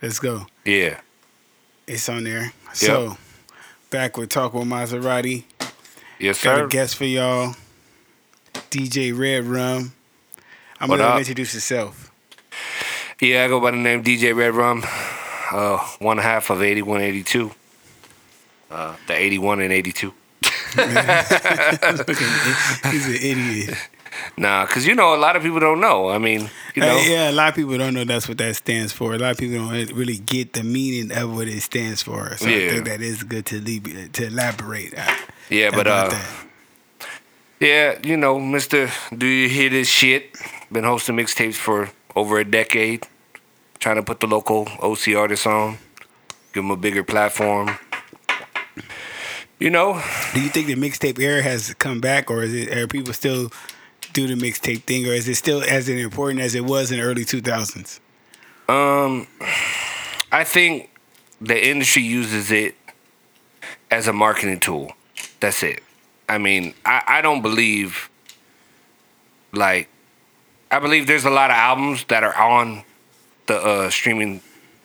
Let's go. Yeah. It's on there. So, back with Talk with Maserati. Yes, Got sir. a guest for y'all. DJ Red Rum. I'm him up? introduce himself. Yeah, I go by the name DJ Red Rum. Uh, one half of 8182. Uh, the 81 and 82. He's an idiot. Nah, because you know, a lot of people don't know. I mean, you know. Uh, yeah, a lot of people don't know that's what that stands for. A lot of people don't really get the meaning of what it stands for. So I think that is good to leave, to elaborate. uh, Yeah, but uh, that. yeah, you know, Mister, do you hear this shit? Been hosting mixtapes for over a decade, trying to put the local OC artists on, give them a bigger platform. You know, Do you think the mixtape era has come back, or is it are people still do the mixtape thing, or is it still as important as it was in the early two thousands? um, I think the industry uses it as a marketing tool. That's it. I mean, I, I don't believe like I believe there's a lot of albums that are on the uh, streaming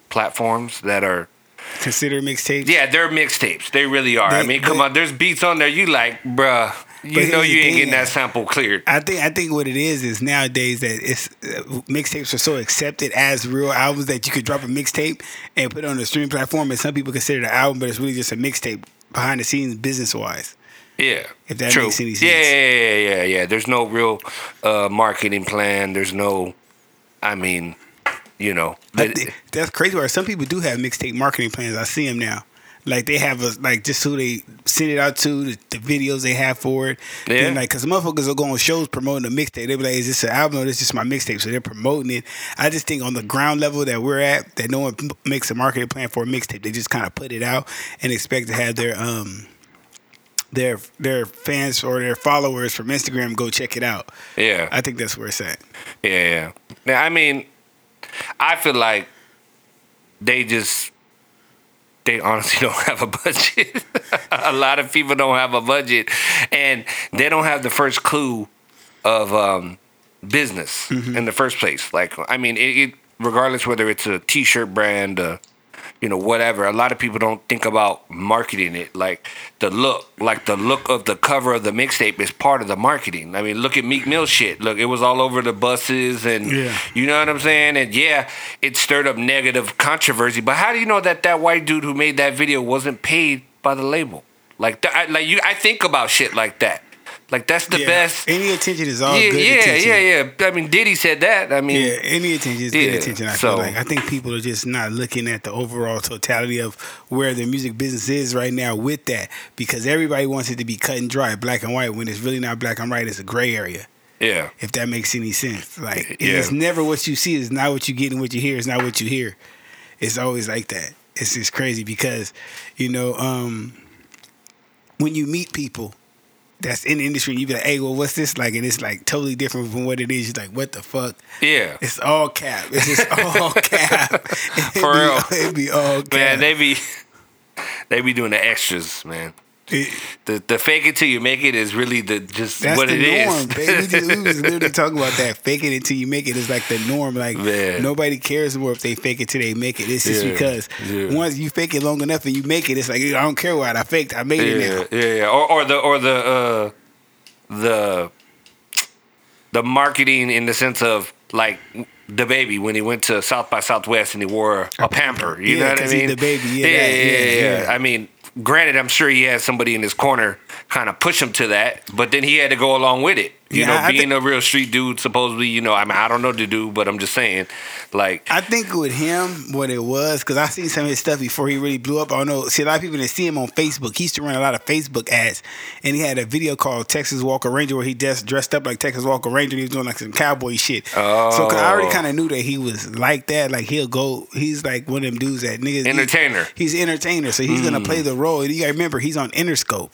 platforms that are considered mixtapes. yeah, they're mixtapes. They really are. I mean, come but- on, there's beats on there. You like, bruh. You But know you ain't getting that sample cleared. I think I think what it is is nowadays that it's uh, mixtapes are so accepted as real albums that you could drop a mixtape and put it on a streaming platform, and some people consider it an album, but it's really just a mixtape behind the scenes, business wise. Yeah. If that True. makes any sense. yeah, yeah, yeah, yeah. There's no real uh, marketing plan. There's no, I mean, you know. I the- that's crazy. Where some people do have mixtape marketing plans. I see them now. Like they have a like just who they send it out to, the, the videos they have for it. Yeah. Then like, cause motherfuckers are going on shows promoting a mixtape. They be like, "Is this an album or this just my mixtape?" So they're promoting it. I just think on the ground level that we're at, that no one makes a marketing plan for a mixtape. They just kind of put it out and expect to have their um their their fans or their followers from Instagram go check it out. yeah. I think that's where it's at. Yeah, yeah. Now, I mean, I feel like they just they honestly don't have a budget. a lot of people don't have a budget, and they don't have the first clue of um, business in the first place. Like, I mean, it, it regardless whether it's a T-shirt brand. Uh, you know, whatever. A lot of people don't think about marketing it. Like the look, like the look of the cover of the mixtape is part of the marketing. I mean, look at Meek Mill shit. Look, it was all over the buses and Yeah. you know what I'm saying? And yeah, it stirred up negative controversy. But how do you know that that white dude who made that video wasn't paid by the label? Like, th- I, like you, I think about shit like that. Like that's the Yeah. best. Any attention is all yeah, good yeah, attention. yeah, yeah. Yeah. I mean, Diddy said that. I mean, Yeah, any attention is good attention. I so- feel like I think people are just not looking at the overall totality of where the music business is right now with that because everybody wants it to be cut and dry, black and white. When it's really not black and white, it's a gray area. yeah, If that makes any sense, like Yeah. it's never what you see. It's not what you get, and what you hear is not what you hear. It's always like that. It's just crazy because you know um, when you meet people that's in the industry, and you be like, "Hey, well, what's this like?" And it's like totally different from what it is. You're like, "What the fuck?" yeah. It's all cap. It's just all cap. It For be, real. It be all cap. Man, they be they be doing the extras, man. It- The the fake it till you make it is really the just that's what the it is. norm, baby. We, we was literally talking about that. Faking it till you make it is like the norm. Like Man. nobody cares more if they fake it till they make it. It's just Yeah, because yeah. once you fake it long enough and you make it, it's like I don't care what I faked. I made it yeah, now. yeah, yeah. Or or the or the uh the the marketing in the sense of like the baby when he went to South by Southwest and he wore a, pamper. You know what I mean? the baby. Yeah, yeah, that- yeah, yeah, yeah, yeah. I mean, granted, I'm sure he had somebody in his corner kind of push him to that, but then he had to go along with it. You Yeah, know, I being thi- a real street dude, supposedly, you know, I mean, I don't know the dude, but I'm just saying, like, I think with him, what it was, because I seen some of his stuff before he really blew up. I don't know. See, a lot of people that see him on Facebook. He used to run a lot of Facebook ads, and he had a video called Texas Walker Ranger where he just dressed up like Texas Walker Ranger. and He was doing like some cowboy shit. So 'cause I already Oh. kind of knew that he was like that. Like he'll go. He's like one of them dudes that niggas. Entertainer. he's an entertainer, so he's gonna play mm. the role. And you gotta remember, he's on Interscope.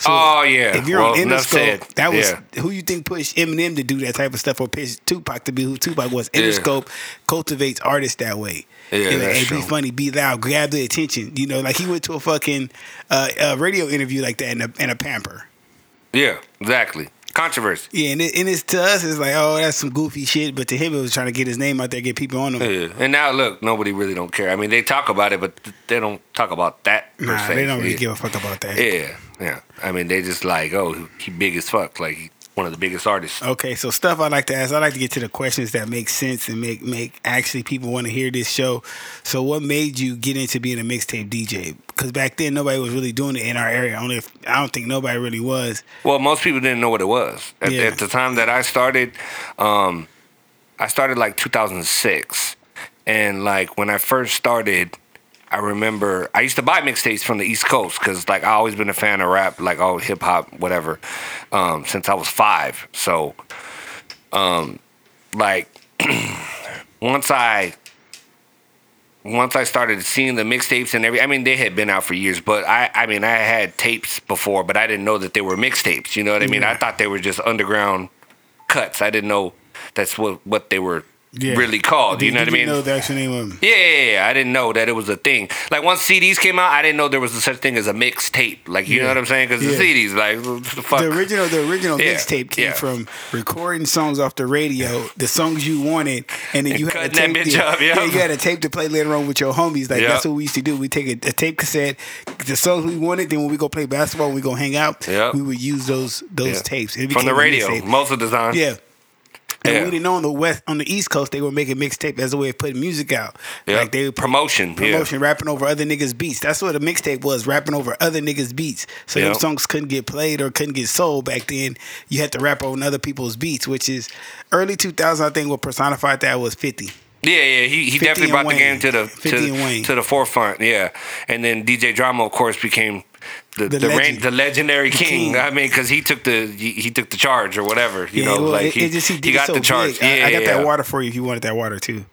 So Oh, yeah. If you're Well, on. Interscope, that was Yeah. who you think pushed Eminem to do that type of stuff, or pushed Tupac to be who Tupac was. Yeah. Interscope cultivates artists that way. Yeah, And, that's hey, be funny, be loud, grab the attention. You know, like he went to a fucking uh, uh, radio interview like that in a, in a pamper. yeah, exactly. controversy. Yeah, and, it, and it's to us, it's like, oh, that's some goofy shit. But to him, it was trying to get his name out there, get people on him. Yeah. And now look, nobody really don't care. I mean, they talk about it, but they don't talk about that. Per Nah, se. they don't really yeah. give a fuck about that. Yeah, yeah. I mean, they just like, oh, he big as fuck, like one of the biggest artists. Okay, so stuff I like to ask. I like to get to the questions that make sense and make make actually people want to hear this show. So, what made you get into being a mixtape DJ? Because back then nobody was really doing it in our area. Only if, I don't think nobody really was. Well, most people didn't know what it was at, Yeah. at the time that I started. Um, I started like 2006, and like when I first started, I remember I used to buy mixtapes from the East Coast because like I always been a fan of rap, like all hip hop, whatever, um, since I was five. So, um, like once I once I started seeing the mixtapes and every, I mean, they had been out for years, but I, I mean, I had tapes before, but I didn't know that they were mixtapes. You know what I mean? I thought they were just underground cuts. I didn't know that's what what they were Yeah. really called. You Did- know what I mean? know the name of them? Yeah, yeah, yeah. I didn't know that it was a thing. Like once CDs came out, I didn't know there was a such thing as a mixtape. Like you know what I'm saying? Because Yeah. the CDs, like the fuck. The original, the original Yeah, mixtape came yeah. from recording songs off the radio, the songs you wanted, and then And you had to tape that the- up, yeah. you had a tape to play later on with your homies. Like Yeah. that's what we used to do. We take a, a tape cassette, the songs we wanted. Then when we go play basketball, we go hang out. Yeah. We would use those those Yeah. tapes It from the radio most of the time. Yeah. And Yeah. we didn't know on the west, on the east coast, they were making mixtape as a way of putting music out. Yeah. Like they would promotion. Yeah. promotion, rapping over other niggas' beats. That's what a mixtape was, rapping over other niggas' beats. So Yep. songs couldn't get played or couldn't get sold back then. You had to rap on other people's beats, which is early 2000. I think what personified that was 50. Yeah, yeah, he, he definitely brought the game to the 50 and Wayne. to, to the forefront. Yeah, and then DJ Drama, of course, became the The the, legend. the legendary king. king. I mean, because he took the he, he took the charge or whatever. You know, well, like it, he, just he, he, got so the charge. I- Yeah, I, got yeah. that water for you if you wanted that water too.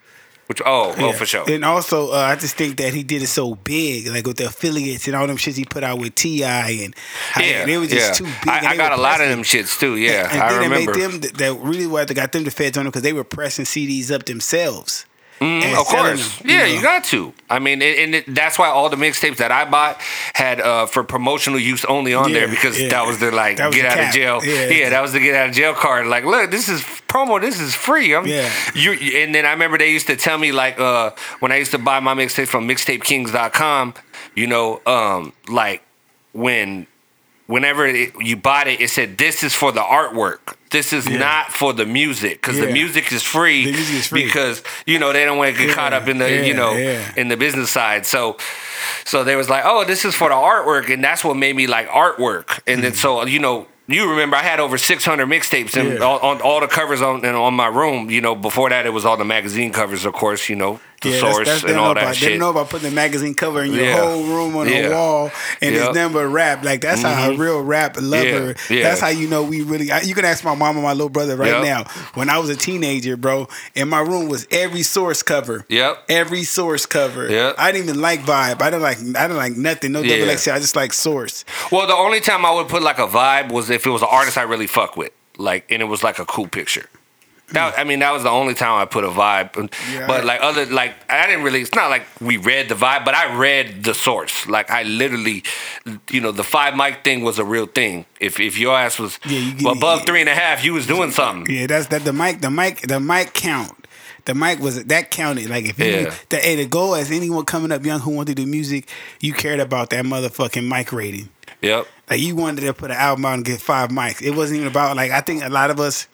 Which oh oh Yeah. for sure. And also, uh, I just think that he did it so big, like with the Aphilliates and all them shits he put out with T.I. and yeah, they were just yeah. too big. I, I got a lot of them shits too. Yeah, and I then remember. it made them that- really what they got them the feds on them because they were pressing CDs up themselves. Mm, of course, them, yeah, know. you got to. I mean, and, and it, that's why all the mixtapes that I bought had uh, for promotional use only on Yeah, there because yeah. that was their like was get the out cap. of jail. Yeah. Yeah. that was the get out of jail card. Like, look, this is promo. This is free. I'm, Yeah. You and then I remember they used to tell me like uh, when I used to buy my mixtape from mixtapekings.com. You know, um, like when whenever it, you bought it, it said this is for the artwork. This is Yeah. not for the music because Yeah. the music is free. The music is free. because you know they don't want to get Yeah, caught up in the you know in the business side. So so they was like, oh, this is for the artwork, and that's what made me like artwork. And then mm. so you know. You remember I had over 600 mixtapes and Yeah. on, on all the covers on and on my room. You know, before that it was all the magazine covers, of course. You know, the Yeah, source that's, that's, they and don't know all that about, shit. don't know about putting the magazine cover in your Yeah. whole room on Yeah. the wall, and Yep. it's nothing but rap. Like that's how a real rap lover. Mm-hmm. Yeah. That's how you know we really. I, you can ask my mom and my little brother right Yep. now. When I was a teenager, bro, in my room was every source cover. Yep. Every source cover. Yep. I didn't even like vibe. I didn't like. I didn't like nothing. No double Yeah. X. I just like source. Well, the only time I would put like a vibe was if it was an artist I really fuck with, like, and it was like a cool picture. That I mean, that was the only time I put a vibe. Yeah, but like other, like I didn't really. It's not like we read the vibe, but I read the source. Like I literally, you know, the five mic thing was a real thing. If if your ass was Yeah, you above three and a half, you was doing something. Yeah, that's that. The mic, the mic, the mic count. The mic was that counted. Like if you Yeah. the hey, the goal as anyone coming up young who wanted to do music, you cared about that motherfucking mic rating. Yep. Like you wanted to put an album out and get five mics. It wasn't even about like I think a lot of us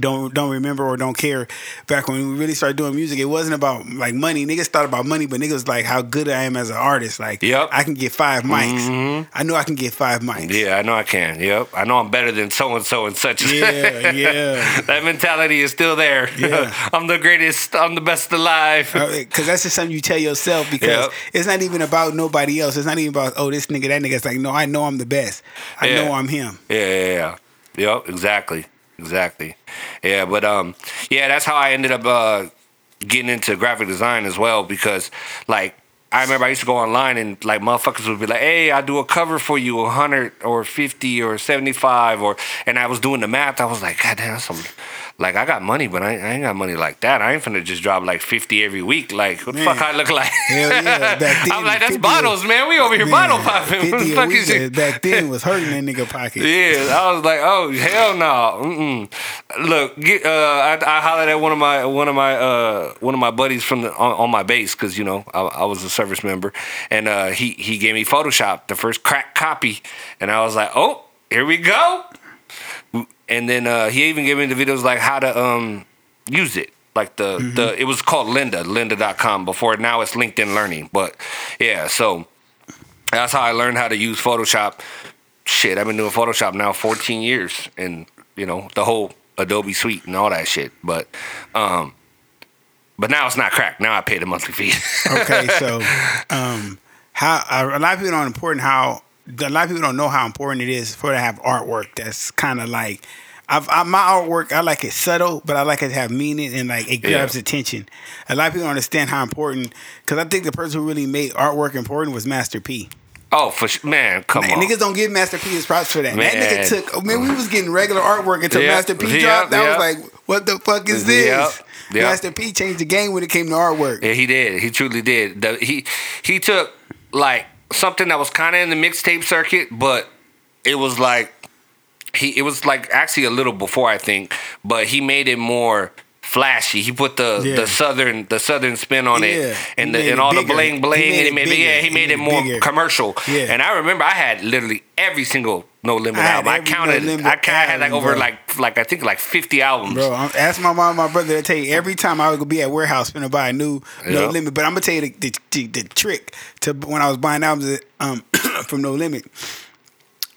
don't don't remember or don't care back when we really started doing music. It wasn't about like money. Niggas thought about money, but niggas like how good I am as an artist. Like Yep. I can get five mics. Mm-hmm. I know I can get five mics. Yeah, I know I can. Yep. I know I'm better than so and so and such. Yeah, yeah. that mentality is still there. Yeah. I'm the greatest. I'm the best alive. Uh, because that's just something you tell yourself because Yep. it's not even about nobody else. It's not even about, oh, this nigga, that nigga. It's like, no, I know I'm the best. I Yeah. know I'm him. Yeah, yeah, yeah. Yep, exactly. Exactly. Yeah, but um yeah, that's how I ended up uh getting into graphic design as well because like I remember I used to go online and like motherfuckers would be like, "Hey, I do a cover for you, hundred or fifty or seventy-five, or," and I was doing the math. I was like, "God damn, that's some Like I got money, but I, I ain't got money like that. I ain't finna just drop like fifty every week. Like what the fuck I look like? Hell yeah, back then, I'm like that's 50 bottles, man. We over here Man, bottle popping. What the 50 a fuck week is it? back then was hurting that nigga pocket. Yeah, I was like, oh hell no. Mm-mm. Look, get, uh, I, I hollered at one of my one of my uh, one of my buddies from the on, on my base because you know I, I was a service member, and uh, he he gave me Photoshop the first crack copy, and I was like, oh, here we go. And then uh, he even gave me the videos like how to um use it. Like the, the it was called Lynda, lynda.com before now it's LinkedIn Learning. But yeah, so that's how I learned how to use Photoshop. Shit, I've been doing Photoshop now 14 years and you know, the whole Adobe suite and all that shit. But um but now it's not cracked. Now I pay the monthly fee. okay, so um, how a lot of people don't important how a lot of people don't know how important it is for to have artwork that's kind of like. I've, I, my artwork, I like it subtle, but I like it to have meaning and like it grabs Yeah. attention. A lot of people don't understand how important, because I think the person who really made artwork important was Master P. oh, for sh- man, come Man, on. niggas don't give Master P his props for that. That Man. nigga took. Oh, man, we was getting regular artwork until Yep, Master P yep, dropped. That yep. was like, what the fuck is this? Master P changed the game when it came to artwork. Yeah, he did. He truly did. The, he he took like something that was kind of in the mixtape circuit, but it was like he it was like actually a little before I think, but he made it more flashy. He put the Yeah. the southern the southern spin on Yeah. it and the, and it all the bling bling He and he made bigger. yeah he He made it it more bigger. commercial. Yeah. And I remember I had literally every single No Limit I album. I No counted. Limit I, I had like over bro. like like I think like fifty albums. Bro, I'm, ask my mom, and my brother. They tell you every time I would be at warehouse finna buy a new No Yeah. Limit. But I'm gonna tell you the, the, the, the trick to when I was buying albums um, from No Limit.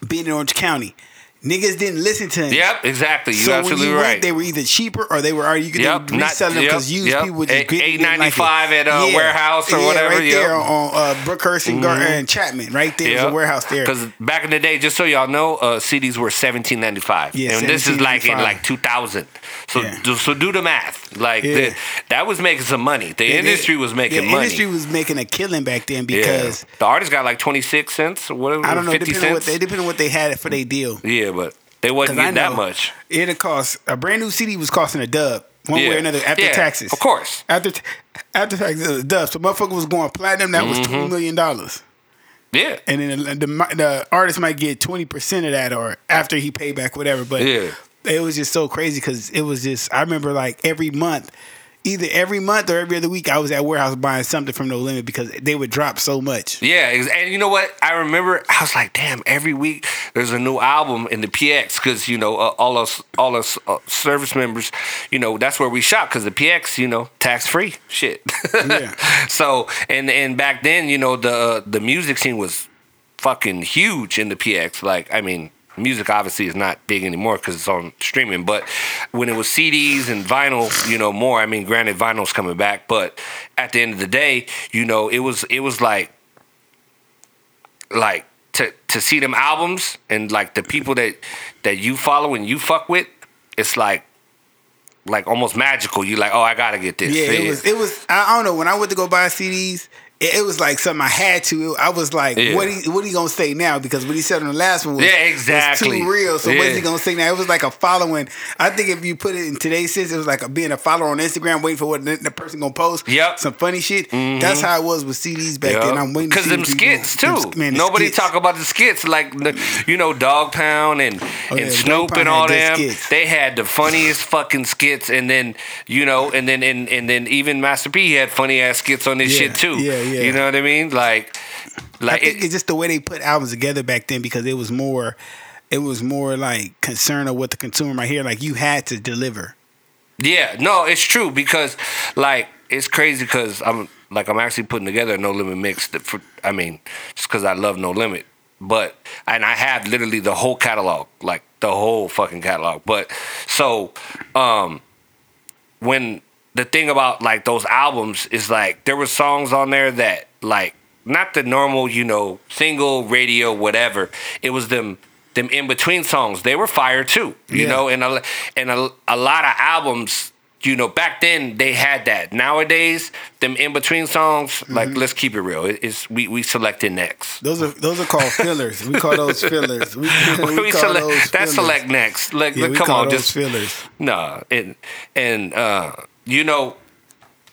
Being in Orange County, niggas didn't listen to him. Yep, exactly. You so when absolutely you right. went, they were either cheaper or they were already you could Yep, they were not- reselling them yep, because used yep. people would just Eight- get- didn't like it. $8.95 at, uh, Warehouse or yeah, whatever, right yep. there on uh, Brookhurst and, Gar- and Chapman, right there was a warehouse there. Because back in the day, just so y'all know, uh, CDs were seventeen ninety five. Yeah, and this is like in like two thousand. So Yeah. do- so do the math. Like Yeah. the, that was making some money. The Yeah, industry was making money. the industry was making a killing back then yeah. because the artist got like twenty six cents or whatever. I don't know, depending on what cents. they depending on what they had for their deal. yeah, but they wasn't getting that much. It'd cost a brand new CD was costing a dub one way or another after Yeah, taxes. of course. After t- after taxes, it was dub. So motherfucker was going platinum. That was Mm-hmm. twenty million dollars. Yeah. And then the, the the artist might get twenty percent of that, or after he paid back whatever. But Yeah. it was just so crazy because it was just. I remember like every month, either every month or every other week, I was at warehouse buying something from No Limit because they would drop so much. Yeah, and you know what? I remember I was like, "Damn!" Every week there's a new album in the PX because you know uh, all us all us uh, service members, you know that's where we shop because the PX, you know, tax free shit. Yeah. so and and back then, you know, the uh, the music scene was fucking huge in the PX. Like, I mean. Music obviously is not big anymore because it's on streaming. But when it was CDs and vinyl, you know, more. I mean, granted, vinyl's coming back, but at the end of the day, you know, it was it was like like to to see them albums and like the people that that you follow and you fuck with, it's like like almost magical. You like, oh, I gotta get this. Yeah, it was. It was. I, I don't know. When I went to go buy CDs, it, was like something I had to. I was like, Yeah. what? He, what he gonna say now? Because what he said on the last one was, Yeah, was exactly. too real. So what's he gonna say now? It was like a following. I think if you put it in today's sense, it was like a, being a follower on Instagram, waiting for what the, the person gonna post. Yep. Mm-hmm. Some funny shit. That's how it was with CDs back then. I'm waiting because them skits too. them- man, Nobody skits. talk about the skits like the, you know Dog Pound and Oh, and yeah, Snoop and all them. skits. They had the funniest fucking skits, and then you know, and then and, and then even Master P had funny ass skits on this Yeah, shit too. yeah, yeah. You know what I mean? Like, I like think it, it's just the way they put albums together back then because it was more, it was more like concern of what the consumer might hear. Like you had to deliver. Yeah, no, it's true because like it's crazy because I'm like I'm actually putting together a No Limit mix. That for I mean, just because I love No Limit, but and I have literally the whole catalog, like the whole fucking catalog. But so um when the thing about like those albums is like there were songs on there that like not the normal you know single radio whatever it was them them in between songs they were fire too you Yeah. know and a, and a, a lot of albums you know, back then they had that. Nowadays, them in between songs, Mm-hmm. like let's keep it real. It- It's we we selected next. Those are those are called fillers. We call those fillers. We, we We call select those that's fillers. select next. Like, Yeah, come on, just fillers. Nah, and and uh, you know,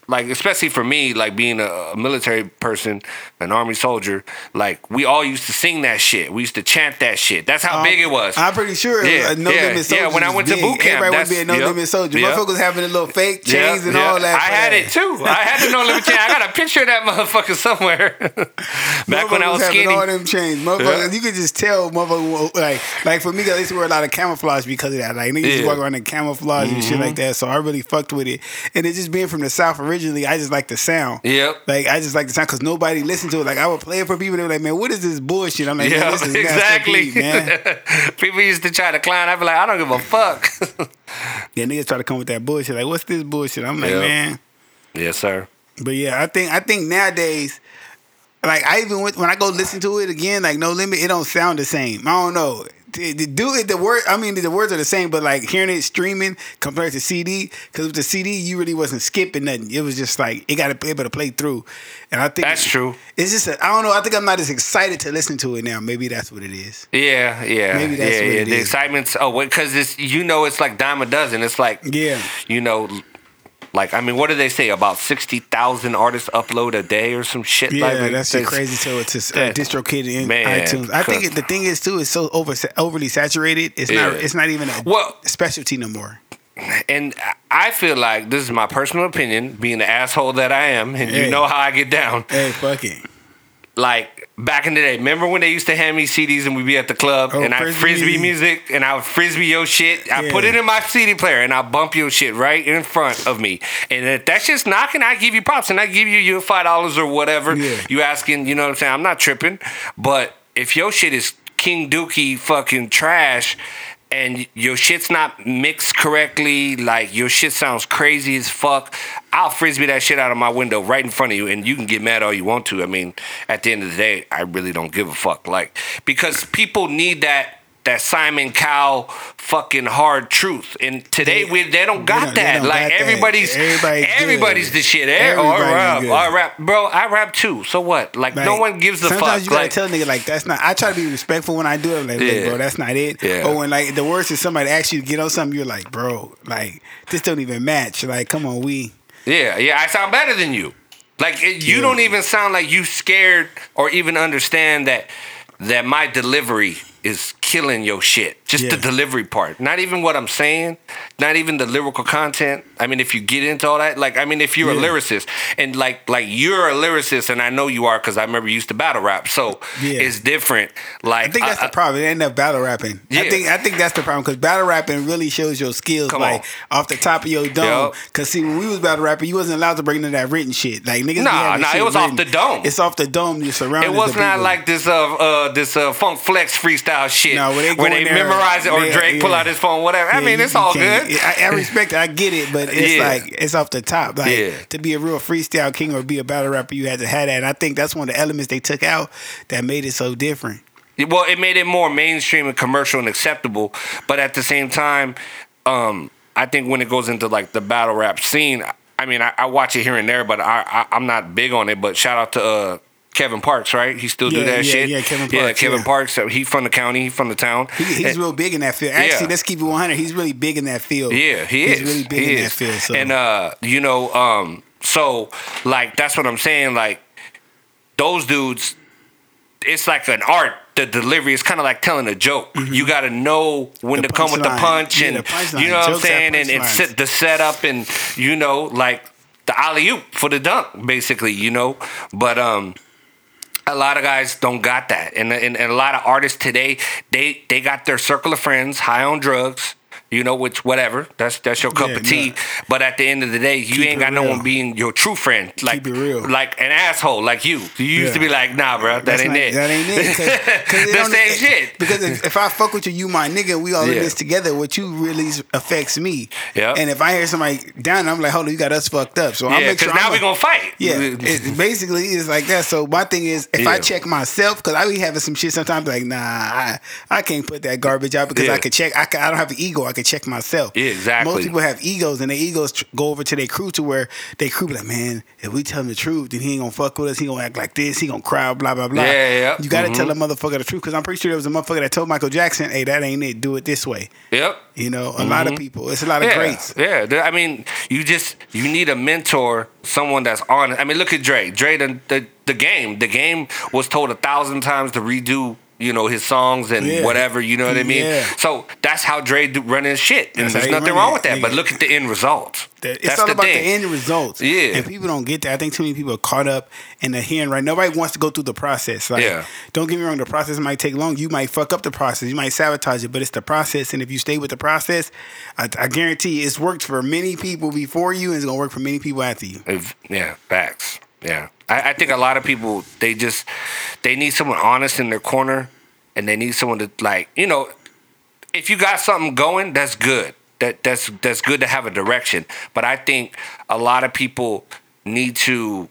like especially for me, like being a, a military person, an army soldier, like we all used to sing that shit. We used to chant that shit. That's how big it was. I'm pretty sure it Yeah, was a no yeah, limit soldier. yeah, when I was went to boot camp, everybody would be a no yep, limit soldier. yep. Motherfuckers having a little fake chains Yeah, and yeah. all that. I had that. it too. I had the no limit chain. I got a picture of that motherfucker somewhere. Back when I was skinny. all them chains, motherfuckers. You could just tell, motherfucker. Like, like for me, I used to wear a lot of camouflage because of that. Like niggas just Yeah. Mm-hmm. walk around in camouflage and shit like that. So I really fucked with it. And it just being from the south originally, I just like the sound. Yep. Like I just like the sound because nobody listened to it. Like I would play it for people. They were like, "Man, what is this bullshit?" I'm like, "Man, Yeah, this is exactly. man." People used to try to clown. I'd be like, I don't give a fuck. Yeah, niggas try to come with that bullshit. Like, what's this bullshit? I'm like, man. yes, sir. But yeah, I think I think nowadays, like I even went, when I go listen to it again, like No Limit, it don't sound the same. I don't know. The, the, do it the word. I mean, the words are the same, but like hearing it streaming compared to CD, because with the CD, you really wasn't skipping nothing. It was just like it got to be able to play through. And I think That's true. It's just I don't know. I think I'm not as excited to listen to it now. Maybe that's what it is. Yeah, yeah, Maybe that's yeah, what yeah. it The is. excitement's oh, because it's you know it's like dime a dozen. It's like Yeah. you know, like I mean, what do they say about sixty thousand artists upload a day or some shit? Yeah, like that's just crazy. So it's uh, that- DistroKid in Man, iTunes. I think it, the thing is too, it's so over overly saturated. It's not. Yeah. It's not even a Well- specialty no more. And I feel like this is my personal opinion, being the asshole that I am, and Hey. you know how I get down. Hey, fuck it. Like back in the day, remember when they used to hand me CDs and we'd be at the club Oh, and I Frisbee music. music and I would frisbee your shit. I Yeah. put it in my CD player and I bump your shit right in front of me. And if that's just knocking, I give you props and I give you your five dollars or whatever. Yeah. You asking, you know what I'm saying? I'm not tripping. But if your shit is King Dookie fucking trash and your shit's not mixed correctly, like your shit sounds crazy as fuck, I'll frisbee that shit out of my window right in front of you, and you can get mad all you want to. I mean, at the end of the day, I really don't give a fuck. Like, because people need that that Simon Cowell fucking hard truth, and today They- we they don't got don't- that. don't like got that. everybody's Everybody's good. the shit. Eh? I Everybody's rap, good. I rap, bro. I rap too. So what? Like, no one gives a sometimes fuck. you gotta like, tell a nigga like that's not. I try to be respectful when I do it. I'm like, Yeah. bro, that's not it. Yeah. Or when like the worst is somebody asks you to get on something, you're like, bro, like this don't even match. Like, come on, we. Yeah, yeah, I sound better than you. Like it, you Yeah. don't even sound like you scared or even understand that that my delivery is killing your shit. Just the delivery part. Not even what I'm saying. Not even the lyrical content. I mean, if you get into all that, like I mean, if you're a lyricist and like like you're a lyricist, and I know you are because I remember you used to battle rap, so Yeah. it's different. Like I think that's I- the problem. It ain't enough battle rapping. Yeah. I think I think that's the problem because battle rapping really shows your skills Come like off the top of your dome. Yup. Cause see, when we was battle rapping, you wasn't allowed to bring in that written shit. Like niggas, Nah, nah, it was off the dome. It's off the dome. Your surroundings. It was not people. like this uh uh this uh funk flex freestyle shit No, where they where they there, memorize it or they- Drake pull out his phone, whatever. I mean, you- it's all good. I, I respect it. I get it, but it's Yeah. like it's off the top. Like Yeah. to be a real freestyle king or be a battle rapper, you had to have that. And I think that's one of the elements they took out that made it so different. Well, it made it more mainstream and commercial and acceptable, but at the same time, um, I think when it goes into like the battle rap scene, I mean, I, I watch it here and there, but I, I I'm not big on it. But shout out to uh, Kevin Parks, right? He still do that yeah, shit. yeah, Kevin Yeah, Parks, Kevin yeah. Parks. So he from the county. He from the town. He, he's And- real big in that field. Actually, Yeah. let's keep it 100. He's really big in that field. Yeah, he he's is. really big he in is. that field. So. And uh, you know, um, so like that's what I'm saying. Like those dudes, it's like an art. The delivery is kind of like telling a joke. You got to know when Mm-hmm. The to come with the punch, Yeah, and the you know what I'm saying, and, and set the setup, and you know, like the alley oop for the dunk, basically. You know, but um a lot of guys don't got that. And, and, and a lot of artists today they they got their circle of friends high on drugs you know which whatever that's that's your cup Yeah, of tea no. but at the end of the day you Keep ain't got no one being your true friend like real. like an asshole like you you used Yeah. to be like nah bro that That's ain't it That ain't it. 'cause- 'cause it the don't- same it- shit Because if, if I fuck with you, you my nigga. We all in this together. What you really affects me. Yeah. And if I hear somebody down, I'm like, hold on, you got us fucked up. So I'll yeah make because sure. now I'm we a- gonna fight Yeah, it basically is like that. So my thing is, if I check myself, because I be having some shit sometimes, like nah, I, I can't put that garbage out because Yeah. I could check. I, can, I don't have an ego. I could check myself. Yeah, exactly. Most people have egos, and their egos tr- go over to their crew to where they crew be like, man, if we tell him the truth, then he ain't gonna fuck with us. He gonna act like this. He gonna cry, blah blah blah. Yeah, yeah. You gotta Mhm. tell a motherfucker the truth because I'm pretty sure there was a motherfucker that told Michael Jackson, "Hey, that ain't it. Do it this way." Yep. You know, a lot of people. It's a lot of Mm-hmm. yeah, greats. Yeah, I mean, you just you need a mentor, someone that's honest. I mean, look at Dre. Dre, the the, the game, the game was told a thousand times to redo. You know his songs and Yeah. whatever. You know what I mean. Yeah. So that's how Dre do, run his shit, and That's there's nothing wrong it, with that. But look at the end results. That- It's That's all the about thing. the end results. Yeah. And people don't get that. I think too many people are caught up in the here and right. Nobody wants to go through the process. Like, Yeah. don't get me wrong, the process might take long. You might fuck up the process. You might sabotage it, but it's the process. And if you stay with the process, I, I guarantee it's worked for many people before you and it's gonna work for many people after you. If, yeah, facts. Yeah, I, I think a lot of people they just they need someone honest in their corner, and they need someone to like you know, if you got something going, that's good. That that's that's good to have a direction. But I think a lot of people need to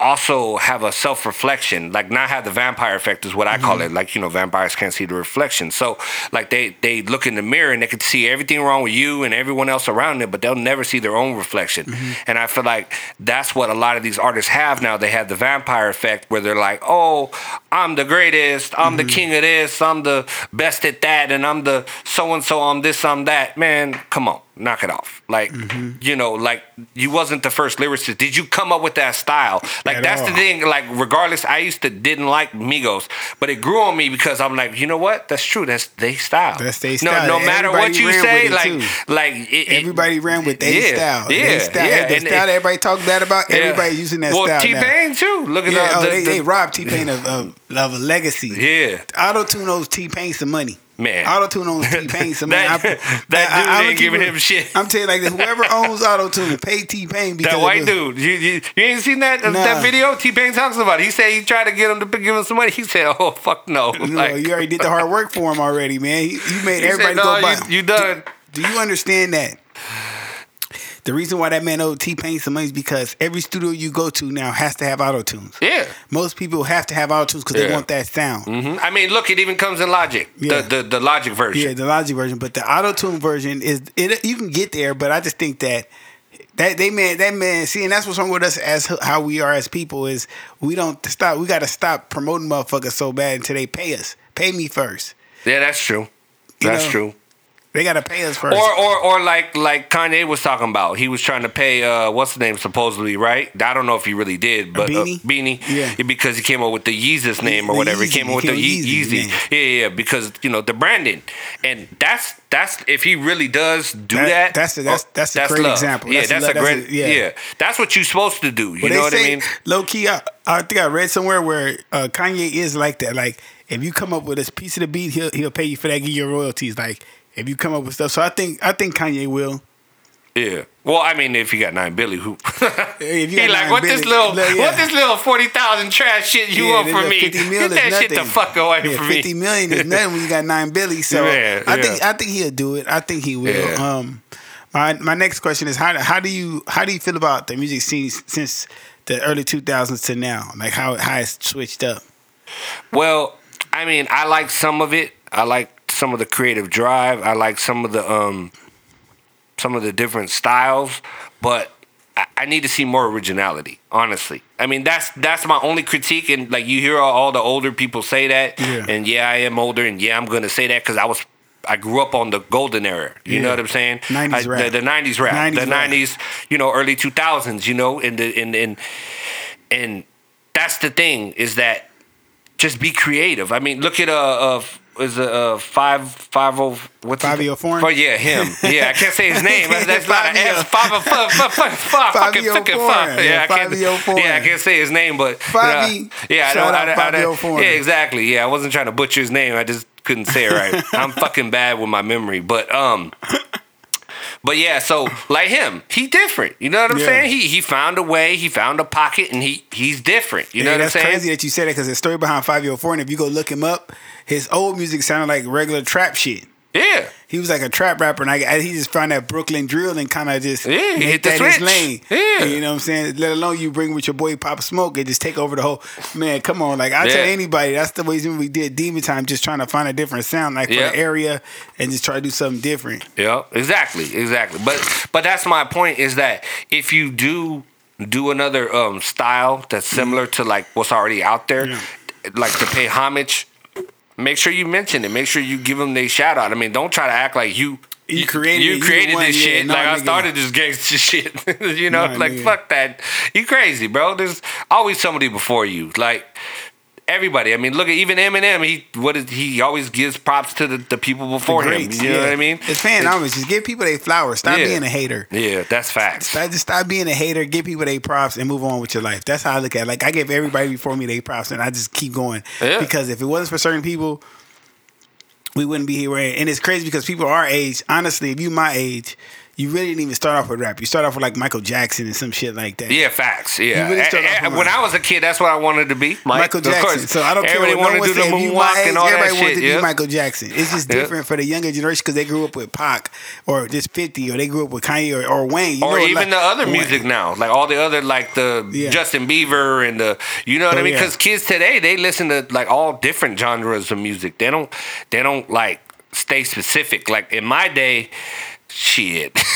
also have a self reflection, like not have the vampire effect is what I call mm-hmm. it. Like you know, vampires can't see the reflection, so like they they look in the mirror and they can see everything wrong with you and everyone else around them, but they'll never see their own reflection. Mm-hmm. And I feel like that's what a lot of these artists have now. They have the vampire effect where they're like, oh, I'm the greatest, I'm the mm-hmm. king of this, I'm the best at that, and I'm the so and so, I'm this, I'm that. Man, come on knock it off. Like, mm-hmm. you know, like you wasn't the first lyricist. Did you come up with that style? Like At that's the thing. Like, regardless, I used to didn't like Migos, but it grew on me because I'm like, you know what? That's true. That's they style. That's they No, style. no no matter Everybody what you say, like, too. like it, it- Everybody ran with their yeah, style. Yeah, Their style. yeah. The style that everybody talk bad about, yeah. everybody using that style. well, style. T. Pain too. Look at Yeah, the, oh, the, they, the- they robbed T Pain of, of, of a legacy. Yeah. Auto tune owes T Pain some money. Man. Auto tune owes T Pain some money. That- I- that I- dude I ain't giving him shit. I'm telling you, like whoever owns Auto Tune, pay T Pain because That white dude, you, you, you ain't seen that uh, Nah. that video? T Pain talks about. It. He said he tried to get him to give him some money. He said, "Oh fuck no!" No, Like- you already did the hard work for him already, man. You, you made everybody said, go "No, by. you, you done." Do you understand that? The reason why that man owed T Pain some money is because every studio you go to now has to have auto tunes. Yeah. Most people have to have auto tunes because they want that sound. hmm I mean, look, it even comes in Logic, Yeah. the, the the Logic version. Yeah, the Logic version, but the auto tune version is it. You can get there, but I just think that that they man that man see, and that's what's wrong with us as how we are as people is we don't stop. We got to stop promoting motherfuckers so bad until they pay us. Pay me first. Yeah, that's true. You That's know, true. They got to pay us first. Or or or like like Kanye was talking about. He was trying to pay uh what's the name supposedly, right? I don't know if he really did, but Beanie? Uh, Beanie. Yeah. Because he came up with the Yeezus name or the whatever. He came up with He the Yeezy, Yeezy. Yeah, yeah, yeah, because you know the branding. And that's that's if he really does do That- that. that's a- that's- that's a great love. example. Yeah, That's a that's, a that's great a- yeah. yeah. That's what you're supposed to do. You know what I mean? Low key, I, I think I read somewhere where uh, Kanye is like that. Like, if you come up with a piece of the beat, he'll he'll pay you for that, give you your royalties. Like, if you come up with stuff, so I think I think Kanye will. Yeah. Well, I mean, if you got nine Billy, who? If he like, what this little, look, yeah. what this little forty thousand trash shit you Yeah, from little me? 50 Get that shit the fuck away Yeah, from Fifty me. million is nothing when you got nine billies. So Yeah, I think. I think he'll do it. I think he will. Um, my my next question is how how do you how do you feel about the music scene since the early two thousands to now? Like how how it's switched up. Well, I mean, I like some of it. I like some of the creative drive. I like some of the um, some of the different styles, but I, I need to see more originality. Honestly, I mean that's that's my only critique. And like you hear all, all the older people say that, Yeah. and yeah, I am older, and yeah, I'm gonna say that because I was. I grew up on the golden era. You Yeah. know what I'm saying? 90s I- rap. The, the 90s rap. 90s the rap. 90s, you know, early 2000s, you know, and the and and and that's the thing is that just be creative. I mean, look at uh, uh is a uh, five five oh what's his- Fivio Foreign? Oh, yeah, him. Yeah, I can't say his name. That's, not an. S. Five oh five five five five fucking fucking five. Yeah, I can't. Yeah, I can't say his name, but uh, yeah, I don't. I, I, I, Fivio Foreign. yeah, exactly. Yeah, I wasn't trying to butcher his name. I just couldn't say it right. I'm fucking bad with my memory, but um. But yeah, so like him, he different. You know what I'm Yeah. saying? He he found a way, he found a pocket, and he he's different. You know what I'm that's saying? crazy that you said that because the story behind Five Year Four, and if you go look him up, his old music sounded like regular trap shit. Yeah, he was like a trap rapper, and I, I he just found that Brooklyn drill and kind of just Yeah, hit the that his lane. Yeah. you know what I'm saying. Let alone you bring with your boy Pop Smoke and just take over the whole man. Come on, like I tell anybody, that's the reason we did Demon Time, just trying to find a different sound, like Yeah. for the area, and just try to do something different. Yeah, exactly, exactly. But but that's my point is that if you do do another um style that's similar to like what's already out there, Yeah. like to pay homage, make sure you mention it. Make sure you give them their shout out. I mean, don't try to act like you. You created you you created this yeah, shit. nah, like I started this gangster shit. you know, Nah, like nigga. fuck that. You crazy, bro. There's always somebody before you. Like everybody. I mean, look at even Eminem. He what is he always gives props to the, the people before him. Greats, You know what I mean? It's fan homage. Just give people their flowers. Stop Yeah. being a hater. Yeah, that's facts. Stop, just stop being a hater. Give people their props and move on with your life. That's how I look at it. Like I give everybody before me their props, and I just keep going. Yeah. Because if it wasn't for certain people, we wouldn't be here. And it's crazy because people our age, honestly, if you my age, you really didn't even start off with rap. You start off with like Michael Jackson and some shit like that. Yeah, facts. Yeah. You really start off eh, with when Mike. I was a kid, that's what I wanted to be. Mike. Michael Of Jackson. course. So I don't care Everybody what no wanted one to do said. the If you my moonwalk age, and all everybody that wanted shit. to be. Michael Jackson. It's just Yeah. different for the younger generation because they grew up with Pac or just 50 or they grew up with Kanye or, or Wayne. You or know, even like- the other Wayne. music now, like all the other, like the Yeah. Justin Bieber and the, you know what Oh, I mean? yeah. Because kids today they listen to like all different genres of music. They don't, they don't like stay specific. Like in my day, shit.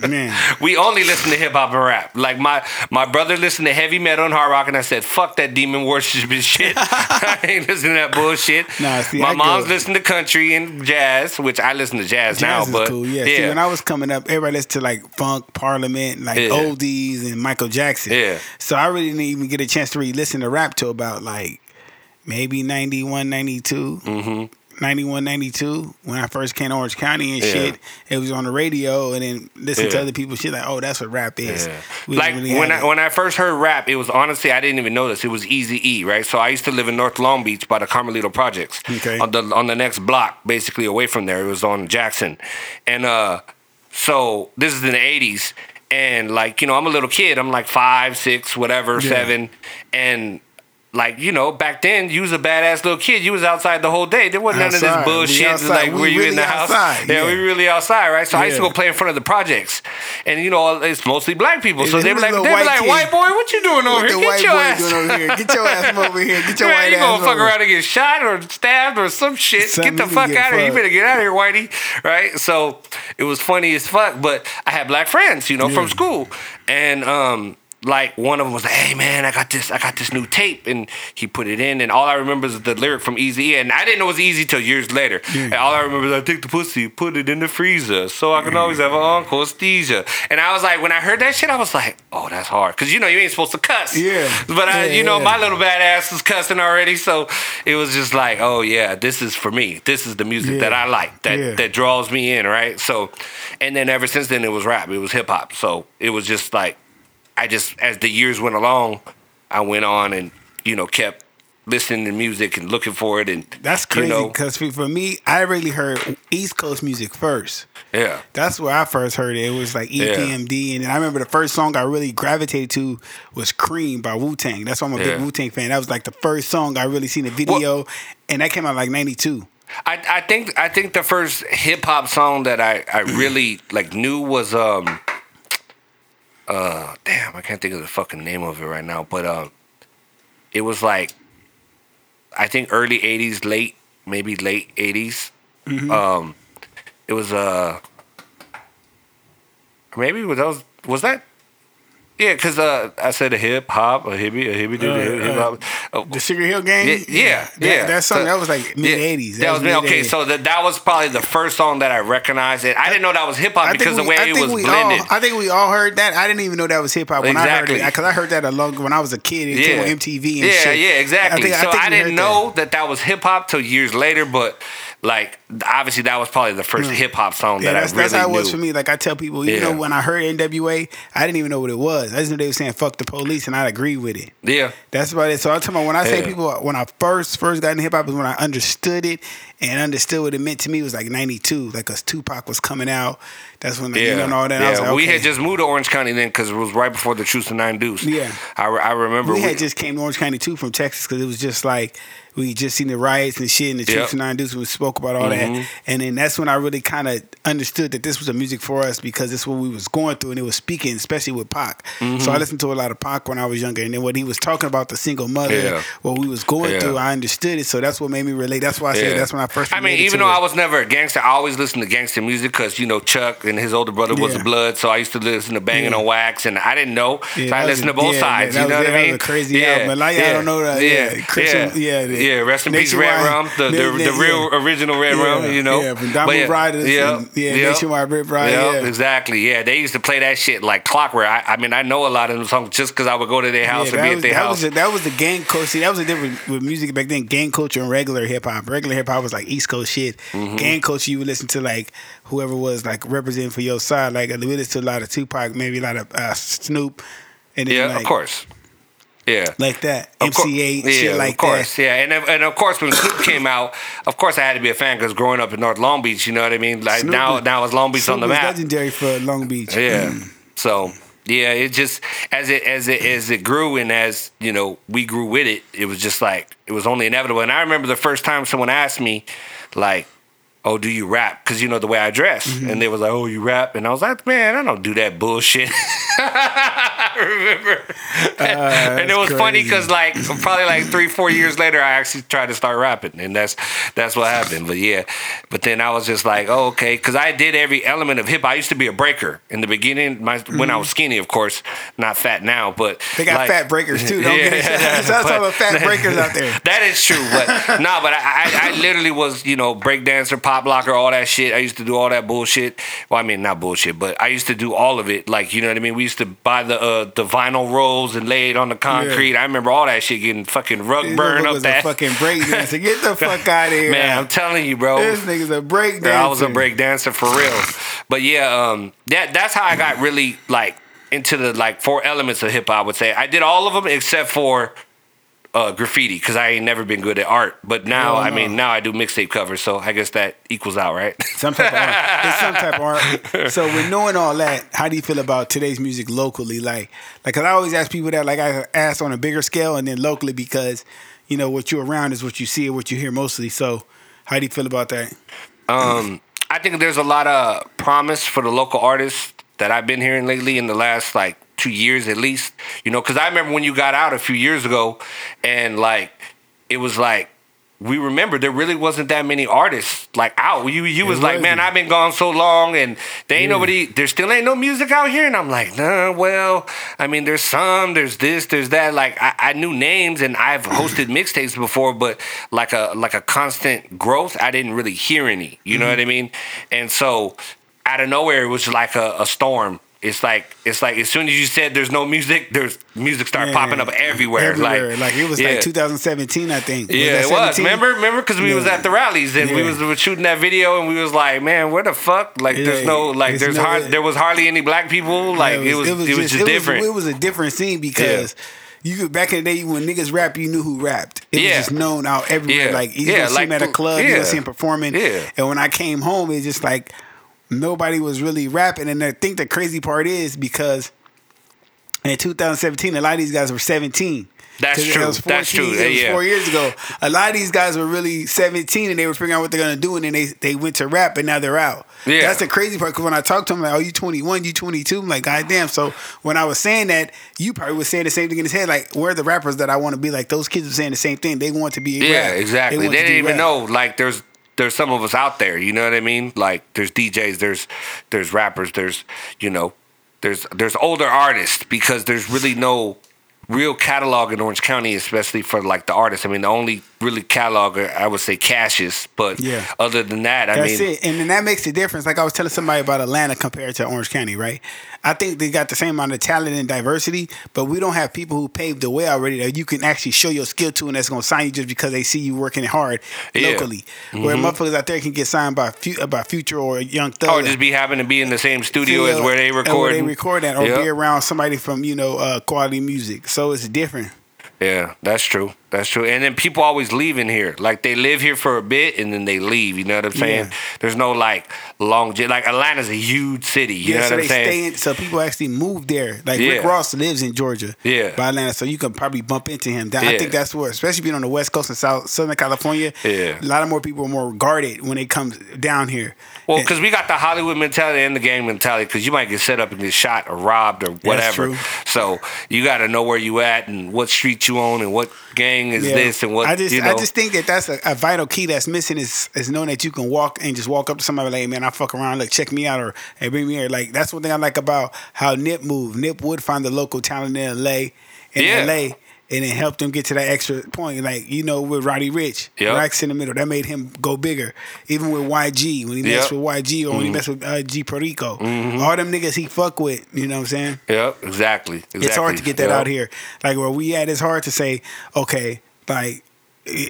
Man. We only listen to hip hop and rap. Like my my brother listened to heavy metal and hard rock, and I said, "Fuck that demon worship shit. I ain't listening to that bullshit." Nah, see, my I mom's go- listening to country and jazz, which I listen to jazz, now. Jazz is But cool, yeah. yeah, See, when I was coming up, everybody listened to like funk, Parliament, like Yeah. oldies, and Michael Jackson. Yeah. So I really didn't even get a chance to really listen to rap till about like maybe 91, 92. Mm-hmm. 91, 92, when I first came to Orange County and Yeah. shit, it was on the radio and then listen to other people's shit like, oh, that's what rap is. Yeah. Like really when I, it. when I first heard rap, it was honestly I didn't even know this. It was Easy E, right? So I used to live in North Long Beach by the Carmelito Projects, Okay. on the on the next block, basically away from there. It was on Jackson, and uh, so this is in the '80s, and like you know, I'm a little kid. I'm like five, six, whatever, Yeah. seven, and. Like you know, back then you was a badass little kid. You was outside the whole day. There wasn't none of this bullshit. outside. Like We were you in really the house? Yeah, Yeah. we really outside, right? So I used to go play in front of the projects, and you know it's mostly black people. So they was like, they white like, white boy, what you doing over here? Get your ass over here? Get your ass over here. Get your Man, white you ass gonna fuck around and get shot or stabbed or some shit. Something get the fuck get out of here. You better get out of here, Whitey. Right? So it was funny as fuck, but I had black friends, you know, from school. And um like one of them was like, "Hey man, I got this, I got this new tape," and he put it in, and all I remember is the lyric from Eazy, and I didn't know it was Eazy till years later. And all I remember is I take the pussy, put it in the freezer, so I can always have an uncle anesthesia. And I was like, when I heard that shit, I was like, "Oh, that's hard," because you know you ain't supposed to cuss. Yeah. But I, Yeah, you know, yeah. my little badass was cussing already, so it was just like, oh yeah, this is for me. This is the music Yeah. that I like, that Yeah. that draws me in, right? So, and then ever since then, it was rap, it was hip hop. So it was just like, I just as the years went along, I went on and you know kept listening to music and looking for it, and That's you crazy know, because for me, I really heard East Coast music first. yeah, That's where I first heard it. It was like EPMD, and then I remember the first song I really gravitated to was "Cream" by Wu Tang. That's why I'm a Yeah. big Wu Tang fan. That was like the first song I really seen a video, and that came out like '92. I, I think I think the first hip hop song that I, I really like knew was um uh damn I can't think of the fucking name of it right now but um it was like I think early '80s late maybe late '80s um it was uh maybe was that was, was that yeah because uh I said a hip hop a hippie a hippie do Uh, hip hop oh, The Sugarhill Gang. yeah, yeah, that, yeah. That song So- that was like mid '80s. That, was, me. Okay, so that that was probably the first song that I recognized. It. I didn't know that was hip hop because the way it was blended. All, I think we all heard that. I didn't even know that was hip hop when I heard it because I heard that a long when I was a kid. It came on MTV and yeah, shit. yeah, exactly. think- so think I, didn't know that. that was hip hop till years later, but like obviously that was probably the first hmm. hip hop song Yeah, that I really that's how it knew. was for me. Like I tell people, you Yeah. know, when I heard NWA, I didn't even know what it was. I just knew they were saying "fuck the police," and I agree with it. Yeah. That's about it. So I'm talking about when I say people when I first first got into hip hop is when I understood it and understood what it meant to me. Was like '92, like as Tupac was coming out. That's when like, Yeah, you know and all that. I yeah. was like, we okay. had just moved to Orange County then because it was right before the Truce and Nine Deuce. Yeah. I, I remember. we had just came to Orange County too from Texas because it was just like we just seen the riots and shit and the Yep. troops and nine dudes. We spoke about all Mhm. that, and then that's when I really kind of understood that this was a music for us because this is what we was going through and it was speaking, especially with Pac. Mm-hmm. So I listened to a lot of Pac when I was younger, and then when he was talking about the single mother, Yeah. what we was going Yeah. through, I understood it. So that's what made me relate. That's why I said that's when I first. I mean, even though it. I was never a gangster, I always listened to gangster music because you know Chuck and his older brother was Yeah. the Blood, so I used to listen to Banging Yeah. on Wax, and I didn't know, Yeah, so I listened to both yeah, sides. you know was- what I mean? a crazy album. A lot of y'all don't know that. Yeah, Christian- yeah, yeah. Rest in peace, Red Rum, the the, Yeah. real original Red Rum. You know, yeah, from Damu Ridaz, yeah, and, yeah, Nationwide Rip Ride, yeah, yeah. exactly. Yeah, they used to play that shit like clockwork. I, I mean, I know a lot of them songs just because I would go to their house Yeah, or be at their house. That was the gang culture. See, that was the difference with music back then. Gang culture and regular hip hop. Regular hip hop was like East Coast shit. Mm-hmm. Gang culture, you would listen to like whoever was like representing for your side. Like we listened to a lot of Tupac, maybe a lot of uh, Snoop, and then yeah, like, of course. Yeah. like that. Of cour- MC Eiht, yeah, shit like of course, that. yeah, and and of course when Snoop came out, of course I had to be a fan because growing up in North Long Beach, you know what I mean. Like Snoop now, was- now it's Long Beach Snoop on the map. legendary for Long Beach. Yeah. So yeah, it just as it as it as it grew and as you know we grew with it, it was just like it was only inevitable. And I remember the first time someone asked me, like, "Oh, do you rap?" Because you know the way I dress, Mm-hmm. and they was like, "Oh, you rap?" And I was like, "Man, I don't do that bullshit." Remember, and it was funny because like probably like three four years later, I actually tried to start rapping, and that's that's what happened. But yeah, but then I was just like, oh, okay, because I did every element of hip. I used to be a breaker in the beginning. My when I was skinny, of course, not fat now, but Mm-hmm. They got like- fat breakers too. Don't get it. Out all the fat breakers out there. That is true, but no, but I, I, I literally was, you know, break dancer, pop locker, all that shit. I used to do all that bullshit. Well, I mean, not bullshit, but I used to do all of it. Like, you know what I mean? We used to buy the uh, the vinyl rolls and lay it on the concrete. I remember all that shit getting fucking rug This burn motherfucker up that. fucking break dancer. Get the fuck out of here. Man, I'm telling you, bro. This nigga's a break dancer. I was a break dancer for real. But yeah, um, that that's how I got really like into the like four elements of hip hop. I would say I did all of them except for uh, graffiti because I ain't never been good at art. But now, Hell I no. mean, now I do mixtape covers, so I guess that equals out, right? Some type of art. It's some type of art. So with knowing all that, how do you feel about today's music locally? Like, like, cause I always ask people that, like, I ask on a bigger scale and then locally because, you know, what you're around is what you see and what you hear mostly. So, how do you feel about that? Um, I think there's a lot of promise for the local artists that I've been hearing lately in the last like two years at least. You know, because I remember when you got out a few years ago, and like it was like we remember there really wasn't that many artists like out. You you was like, man. I've been gone so long, and there ain't nobody. There still ain't no music out here, and I'm like, nah. Well, I mean, there's some, there's this, there's that. Like I, I knew names, and I've hosted mixtapes before, but like a like a constant growth, I didn't really hear any. You know mm-hmm. what I mean? And so out of nowhere, it was like a, a storm. It's like it's like as soon as you said there's no music, there's music start Yeah. popping up everywhere. Everywhere. Like, Like, it was yeah. like 2017, I think. Yeah, that it was. 17? Remember, remember, because we was at the rallies and we was, we was shooting that video and we was like, man, where the fuck? Like, there's no, like, there's there's no- hard, there was hardly any black people. Like, it was, it was, just, it different. it was a different scene because you could back in the day when niggas rap, you knew who rapped. It Yeah. was just known out everywhere. Yeah. Like you Yeah, gonna see him at a club, you yeah. gonna see him performing. Yeah. And when I came home, it's just like nobody was really rapping. And I think the crazy part is because in 2017, a lot of these guys were 17. That's 'Cause it true. was That's true. It was Yeah. four years ago. A lot of these guys were really 17 and they were figuring out what they're gonna do, and then they they went to rap, and now they're out. Yeah. That's the crazy part. Because when I talked to them, like, "Oh, you 21, you 22," I'm like, "God damn!" So when I was saying that, you probably was saying the same thing in his head. Like, where are the rappers that I want to be? Like those kids were saying the same thing. They want to be. yeah, rap. exactly. They, to didn't even rap. know, like, there's, there's some of us out there. You know what I mean? Like, there's DJs, there's, there's rappers, there's, you know, there's, there's older artists because there's really no real catalog in Orange County, especially for like the artists. I mean, the only really catalog I would say Cashis, but Yeah. other than that, I That's mean, it, and then that makes a difference. Like I was telling somebody about Atlanta compared to Orange County, right? I think they got the same amount of talent and diversity, but we don't have people who paved the way already that you can actually show your skill to, and that's gonna sign you just because they see you working hard Yeah. locally. Where motherfuckers out there can get signed by fu- by Future or Young Thug. or just be happen to be in the same studio as where they record. Where they record at, or Yep. be around somebody from you know uh, quality music. So it's different. Yeah, that's true. That's true. And then people always leave in here. Like they live here for a bit and then they leave. You know what I'm saying? Yeah. There's no like long like Atlanta's a huge city. You Yeah, know so what they I'm saying? stay in. So people actually move there. Like Rick Ross lives in Georgia, Yeah. by Atlanta. So you can probably bump into him. That- I think that's where, especially being on the West Coast and South Southern California. Yeah. a lot of more people are more guarded when they come down here. Well, eh. because we got the Hollywood mentality and the gang mentality. Because you might get set up and get shot or robbed or whatever. true. So you got to know where you at and what street you on and what gang is Yeah. this and what I just you know. I just think that that's a, a vital key that's missing is is knowing that you can walk and just walk up to somebody like, hey, man, I fuck around, like check me out or hey, bring me here. Like that's one thing I like about how Nip moved. Nip would find the local talent in LA in Yeah. LA and it helped him get to that extra point. Like, you know, with Roddy Ricch, Yep. Racks in the middle, that made him go bigger. Even with YG, when he messed with YG or when Mm-hmm. he messed with uh, G Perico. All them niggas he fuck with, you know what I'm saying? Yep, exactly. exactly. It's hard to get that Yep. out here. Like where we at, it's hard to say, okay, like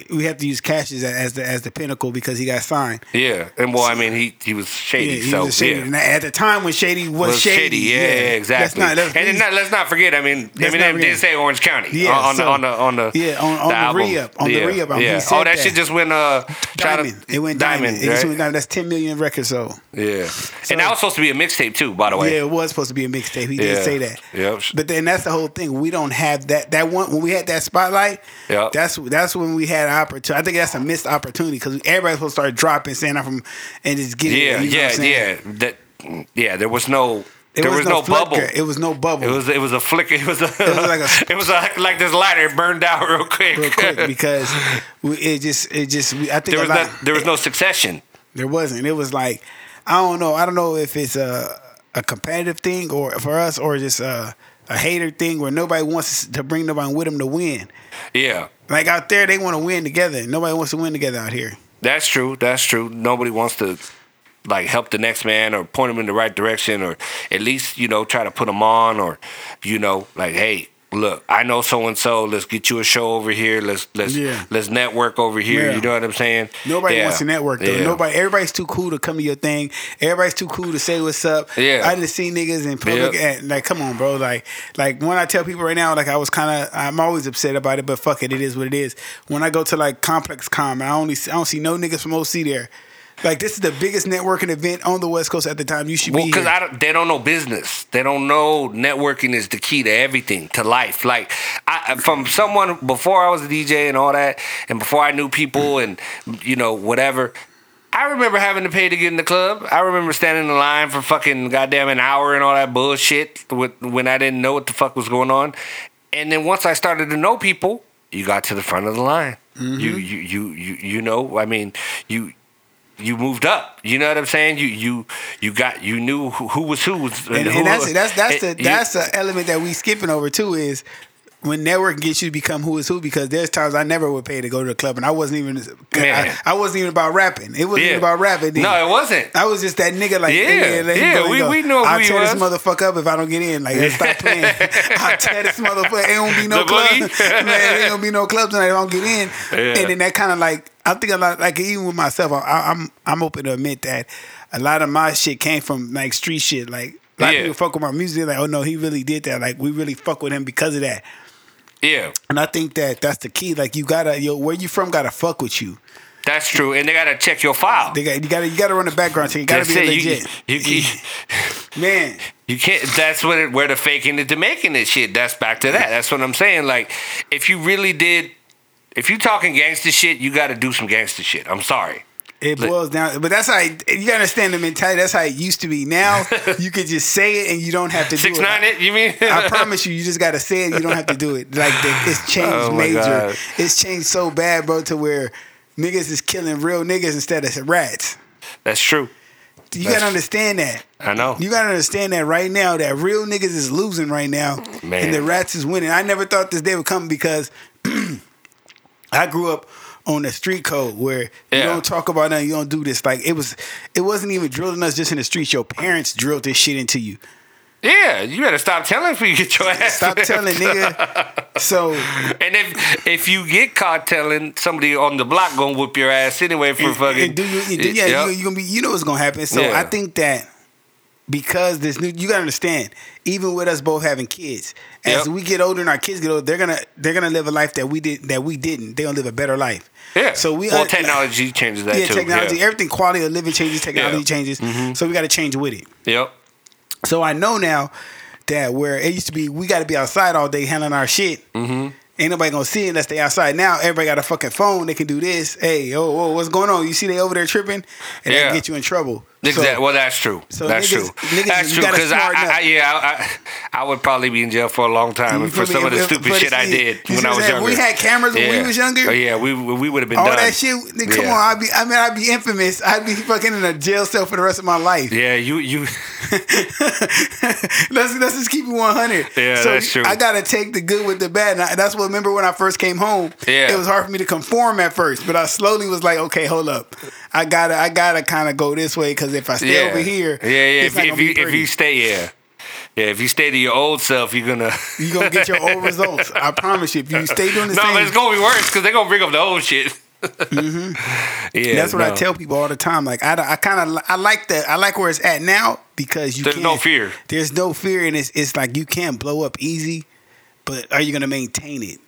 we have to use Cash as, the as the pinnacle because he got signed. Yeah, and well, I mean, he he was shady. Yeah, he so was shady. yeah. And at the time when Shady was, was shady. Yeah, yeah, exactly. Let's not, let's, and then not, let's not forget. I mean, Eminem did say Orange County. Yeah, on, so- on the on the Yeah, on- on the album. re-up, on the yeah, re-up album, Yeah. Oh, that, that. shit just went uh shout out- diamond. It went diamond. It just right? went diamond. That's ten million records sold. Yeah, and that was supposed to be a mixtape too, by the way. Yeah, it was supposed to be a mixtape. He did say that. Yep. But then that's the whole thing. We don't have that. That one when we had that spotlight. Yep. That's that's when we had an opportunity. I think that's a missed opportunity because everybody's supposed to start dropping, saying I'm from, and just getting Yeah, it. you know yeah, yeah. That yeah, there was no It there was, no, flicker. bubble. It was no bubble. It was it was a flicker. It was a it was like a- it was a, like this lighter it burned out real quick. real quick because we, it just it just we, I think there was lot, no, there was no succession. there wasn't. It was like I don't know. I don't know if it's a a competitive thing or for us or just a, a hater thing where nobody wants to bring nobody with them to win. Yeah. Like out there, they want to win together. Nobody wants to win together out here. That's true. That's true. Nobody wants to like help the next man or point him in the right direction or at least you know try to put him on or you know like hey look I know so and so let's get you a show over here let's let's Yeah. let's network over here Yeah. you know what I'm saying Nobody Yeah. wants to network though. Nobody. Everybody's too cool to come to your thing. Everybody's too cool to say what's up. Yeah. I just see niggas in public. Yep. And, like, come on, bro. Like, like when I tell people right now, like I was kind of, I'm always upset about it, but fuck it, it is what it is. When I go to like ComplexCon, I only, I don't see no niggas from OC there. Like this is the biggest networking event on the West Coast at the time. You should Well, be because don't, they don't know business. They don't know networking is the key to everything, to life. Like I, from someone before I was a DJ and all that, and before I knew people and you know whatever. I remember having to pay to get in the club. I remember standing in line for fucking goddamn an hour and all that bullshit with, when I didn't know what the fuck was going on. And then once I started to know people, you got to the front of the line. You, mm-hmm. you you you you know. I mean, you you moved up. You know what I'm saying? You you you got you knew who, who was who. Was, and, who, and that's that's that's the and that's the element that we skipping over too is when networking gets you to become who is who because there's times I never would pay to go to the club and I wasn't even I, I wasn't even about rapping. It wasn't Yeah. even about rapping. then. No, it wasn't. I was just that nigga like Yeah, yeah, go, we- go. we know I'll tear this motherfucker up if I don't get in. Like let's stop playing. I'll tear this motherfucker. Ain't gonna be no The club. Man, ain't gonna be no clubs tonight if I don't get in. Yeah. And then that kind of like I think a lot like even with myself, I, I'm I'm open to admit that a lot of my shit came from like street shit. Like a lot Yeah. of people fuck with my music. Like oh no, he really did that. Like we really fuck with him because of that. Yeah, And I think that that's the key. Like you gotta yo, where you from gotta fuck with you. that's true. And they gotta check your file. They got you gotta you gotta run a background check. You gotta That's be it. You- legit. You, you, Man, you can't. That's what it, where the faking it to making this shit. That's back to that. That's what I'm saying. Like, if you really did, if you talking gangster shit, you got to do some gangster shit. I'm sorry. It boils down, but that's how it, you gotta understand the mentality. That's how it used to be. Now you could just say it and you don't have to Six do nine it. it. You mean? I promise you, you just gotta say it. You don't have to do it. Like the, it's oh changed Oh major. God. It's changed so bad, bro, to where niggas is killing real niggas instead of rats. That's true. You That's- gotta understand that. I know. You gotta understand that right now that real niggas is losing right now, Man. and the rats is winning. I never thought this day would come because I grew up on the street code where you don't talk about nothing, you don't do this. Like it was, it wasn't even drilling us just in the streets. Your parents drilled this shit into you. Yeah, you better stop telling before you get your ass. Stop telling, nigga. So And if if you get caught telling, somebody on the block gonna whoop your ass anyway for and, fucking. and do you, do- yeah, Yep. you, you gonna be, you know what's gonna happen. So Yeah. I think that because this new, you gotta understand, even with us both having kids, as Yep. we get older and our kids get older, they're gonna they're gonna live a life that we did that we didn't. They're gonna live a better life. Yeah. So we well, un- technology changes that yeah, too. technology, Yeah. everything, quality of living changes, technology Yeah. changes. Mm-hmm. So we got to change with it. Yep. So I know now that where it used to be, we got to be outside all day handling our shit. Mm-hmm. Ain't nobody gonna see it unless they outside. Now everybody got a fucking phone. They can do this. Hey, oh, oh what's going on? You see they over there tripping, and Yeah. they get you in trouble. Exactly. So- well, that's true. so that's niggas- true. niggas, that's true because I, I, I, yeah, I, I, would probably be in jail for a long time for some of the stupid but shit I did when I was younger. We had cameras when we Yeah. was younger. Oh, yeah, we we would have been all done. that shit. nigga, Come Yeah. on, I'd be. I mean, I'd be infamous. I'd be fucking in a jail cell for the rest of my life. Yeah, you you. let's let's just keep it one hundred. Yeah, so that's true. I gotta take the good with the bad. And I, that's what. Remember when I first came home? Yeah. it was hard for me to conform at first, but I slowly was like, okay, hold up, I gotta I gotta kind of go this way because if I stay yeah. over here, Yeah, yeah. If, if you if you stay, yeah, yeah. If you stay to your old self, you're gonna. you gonna get your old results. I promise you. If you stay doing the no, same, but it's gonna be worse because they're gonna bring up the old shit. Mm-hmm. Yeah, that's what I tell people all the time. Like I, I kind of I like that. I like where it's at now because you There's no fear. There's no fear, and it's it's like you can't blow up easy. But are you gonna maintain it?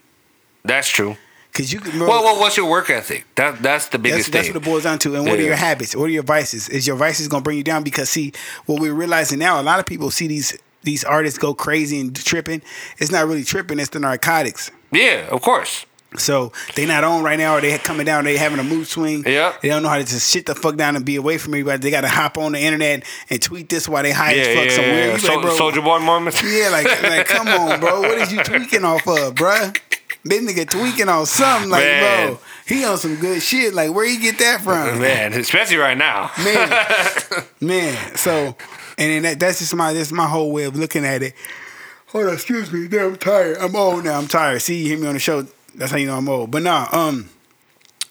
That's true. Because you can. Well, well, what's your work ethic? That that's the biggest that's thing. what it boils down to. And what are your habits? What are your vices? Is your vices gonna bring you down? Because see, what we're realizing now, a lot of people see these these artists go crazy and tripping. It's not really tripping. It's the narcotics. yeah, of course. So they not on right now, or they coming down. They having a mood swing. Yeah. They don't know how to just sit the fuck down and be away from everybody. They got to hop on the internet and tweet this while they high Yeah, as fuck yeah, somewhere. yeah. Like, So, bro, Soulja Boy moments. yeah, like, like, come on, bro. What is you tweaking off of, bruh? This nigga tweaking on something, like, Man. bro. He on some good shit. Like, where you get that from? Man, especially right now. man, man. So, and then that, that's just my that's my whole way of looking at it. Hold on, excuse me. Damn, I'm tired. I'm old now. I'm tired. See, you hear me on the show. That's how you know I'm old. But nah, um,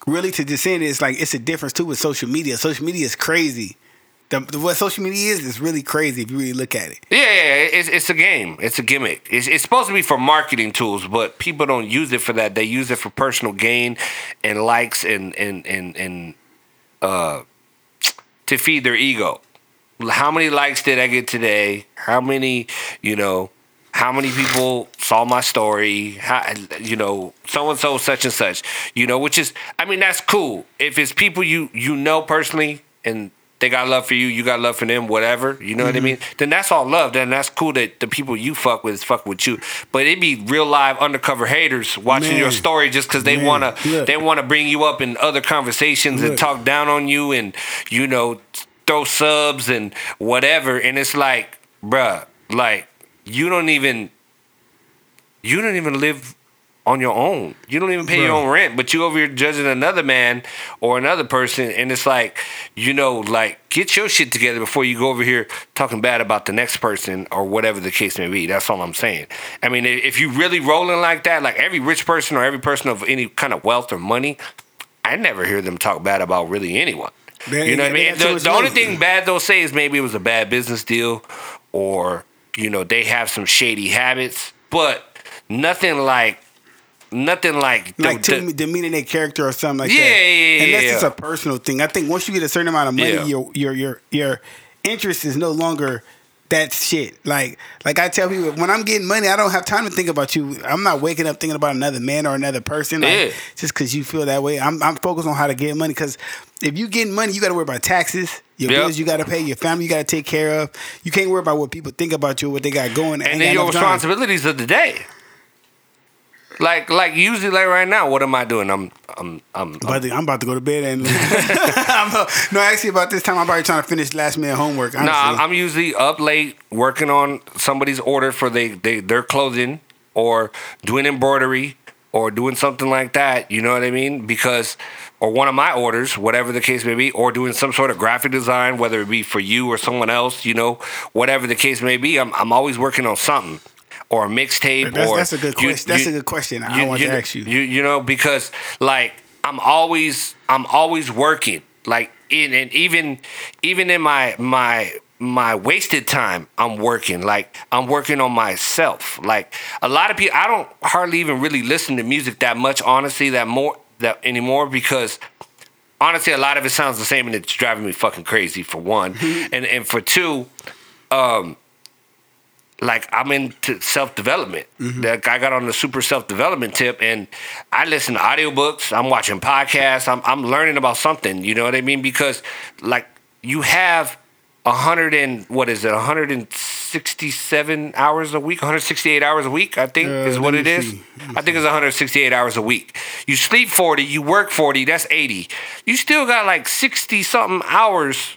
really to just end it's like it's a difference too with social media. Social media is crazy. The, what social media is is really crazy if you really look at it. Yeah, yeah, yeah, it's it's a game. It's a gimmick. It's, it's supposed to be for marketing tools, but people don't use it for that. They use it for personal gain and likes and and and and uh to feed their ego. How many likes did I get today? How many, you know, how many people saw my story? How, you know, so and so, such and such. You know, which is, I mean, that's cool. If it's people you you know personally and they got love for you, you got love for them, whatever. You know what I mm-hmm. mean? Then that's all love. Then that's cool that the people you fuck with is fuck with you. But it be real live undercover haters watching Man. your story just because they Man, wanna look. they wanna bring you up in other conversations and talk down on you and you know throw subs and whatever. And it's like, bruh, like you don't even you don't even live on your own. You don't even pay your own rent, but you over here judging another man or another person, and it's like, you know, like get your shit together before you go over here talking bad about the next person or whatever the case may be. That's all I'm saying. I mean, if you really rolling like that, like every rich person or every person of any kind of wealth or money, I never hear them talk bad about really anyone. They- you know what I mean? The, the only thing bad they'll say is maybe it was a bad business deal or, you know, they have some shady habits, but nothing like, nothing like, the- Like the- to demeaning their character or something like Yeah, that. yeah, yeah, And that's yeah. just a personal thing. I think once you get a certain amount of money, Yeah. your your your your interest is no longer that shit. Like like I tell people, when I'm getting money, I don't have time to think about you. I'm not waking up thinking about another man or another person. Like, Yeah. Just because you feel that way, I'm I'm focused on how to get money. Because if you getting money, you got to worry about taxes. Your Yep. bills you got to pay, your family you got to take care of. You can't worry about what people think about you, or what they got going, and then your responsibilities of the day. Like, like usually, like right now, what am I doing? I'm, I'm, I'm, I'm about, to, I'm about to go to bed and no, actually about this time I'm probably trying to finish last minute homework. No. I'm I'm usually up late working on somebody's order for they, they their clothing or doing embroidery or doing something like that. You know what I mean? Because or one of my orders, whatever the case may be, or doing some sort of graphic design, whether it be for you or someone else, you know, whatever the case may be, I'm I'm always working on something. Or a mixtape, That's, or that's a good you- question. That's you- a good question. I want to ask you. you you know because like I'm always I'm always working like in and even even in my my my wasted time I'm working like I'm working on myself like a lot of people I don't hardly even really listen to music that much honestly that more that anymore because honestly a lot of it sounds the same and it's driving me fucking crazy for one and and for two um like I'm into self development. Like I got on the super self development tip, and I listen to audiobooks. I'm watching podcasts. I'm I'm learning about something. You know what I mean? Because like you have a hundred and what is it? 167 hours a week, 168 hours a week. I think Uh, is what it is. I think it's 168 hours a week. You sleep 40, you work 40. That's 80. You still got like 60 something hours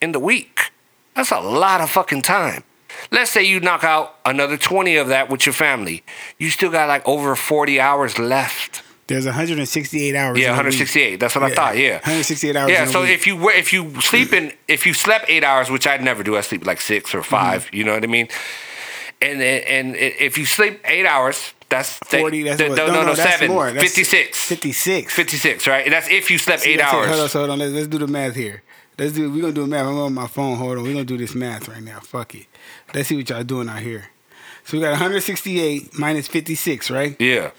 in the week. That's a lot of fucking time. Let's say you knock out another 20 of that with your family. You still got like over 40 hours left. There's 168 hours. Yeah, in a week. 168. That's what I thought. Yeah. 168 hours. Yeah, so if you were- if you sleep in if you slept eight hours, which I never do, I sleep like six or 5 Mm-hmm. You know what I mean? And and if you sleep eight hours, that's 40, that's no, what- no, no, no, no, that's seven. more. That's 56. 56. 56, right? That's if you slept See, eight that's it. hours. Hold on, so hold on. Let's, let's do the math here. Let's do. We're gonna do the math. I'm on my phone. Hold on. We're gonna do this math right now. Fuck it. Let's see what y'all doing out here. So we got 168 minus 56, right? Yeah.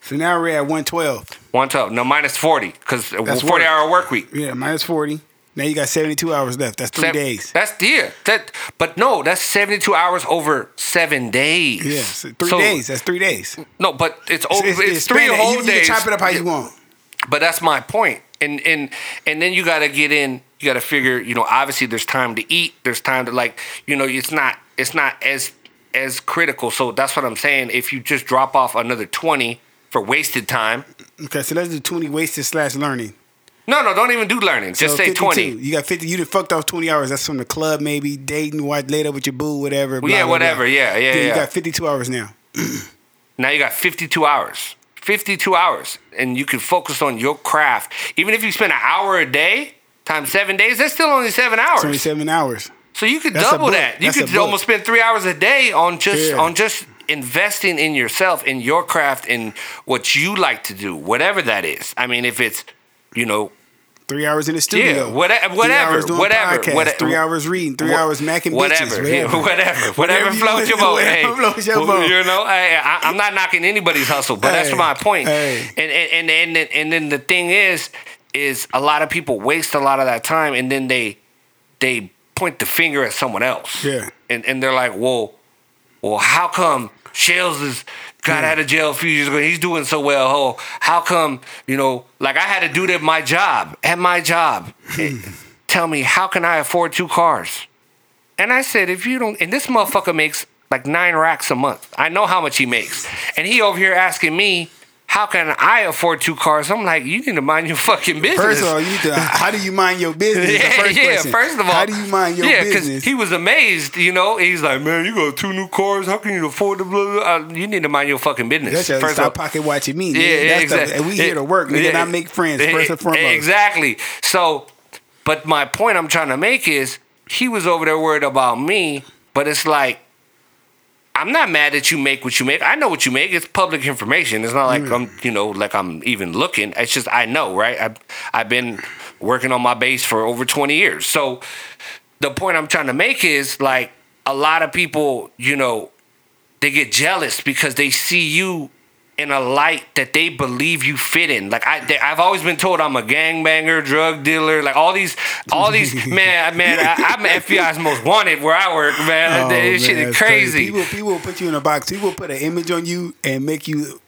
So now we're at 112. One twelve. No, minus 40, because That's 40 work. hour work week. Yeah, minus 40. Now you got 72 hours left. That's three Seven- days. That's yeah. That but no, that's seventy two hours over seven days. Yeah, so three So- days. That's three days. No, but it's over. It's, it's three whole you, you days. can chop it up how you want. But that's my point. And and and then you got to get in. You got to figure. You know, obviously there's time to eat. There's time to like. You know, it's not. It's not as as critical. So that's what I'm saying. If you just drop off another twenty for wasted time. Okay, so let's do 20 wasted slash learning. No, no, don't even do learning. Just So say 52. twenty. You got 50. You done fucked off 20 hours. That's from the club, maybe dating, watch later with your boo, whatever. blah, yeah, blah, whatever. blah. Yeah, yeah, Then yeah. You got 52 hours now. Now you got 52 hours. 52 hours. And you can focus on your craft. Even if you spend an hour a day times seven days, that's still only seven hours. 27 hours. So you could That's double that. You That's could almost spend three hours a day on just Yeah. on just investing in yourself, in your craft, in what you like to do, whatever that is. I mean, if it's, you know, Three hours in the studio. Yeah, whatever, hours doing whatever, podcasts, Three hours reading. Three wha- hours macking whatever, bitches. yeah, Whatever. whatever, whatever you floats your boat. Hey, floats your boat. You know, I, I, I'm not knocking anybody's hustle, but that's my point. hey. And, and and and then, and then the thing is, is a lot of people waste a lot of that time, and then they they point the finger at someone else. Yeah. and and they're like, well, well, how come Shells is got out of jail a few years ago? He's doing so well. Oh, how come you know? Like I had to do that my job. At my job, tell me how can I afford two cars? And I said, if you don't, and this motherfucker makes like nine racks a month. I know how much he makes, and he over here asking me. How can I afford two cars? I'm like, you need to mind your fucking business. First of all, you. How do you mind your business? The Yeah, first yeah. First of all, how do you mind your yeah, business? he was amazed. You know, he's like, man, you got two new cars. How can you afford the blah, blah, blah? Uh, You need to mind your fucking business. That's just First stop all, pocket watching me. yeah, nigga. yeah, That's the- exactly. and we here to work, nigga, I make friends first and foremost. Exactly. So, but my point I'm trying to make is he was over there worried about me, but it's like. I'm not mad that you make what you make. I know what you make. It's public information. It's not like Mm. I'm, you know, like I'm even looking. It's just I know, right? I've I've been working on my base for over 20 years. So the point I'm trying to make is like a lot of people, you know, they get jealous because they see you in a light that they believe you fit in. Like I, they, I've always been told I'm a gangbanger, drug dealer, like all these, all these. man, man, I, I'm FBI's most wanted where I work, man. Oh, this shit is that's crazy. People, people will put you in a box. People will put an image on you and make you.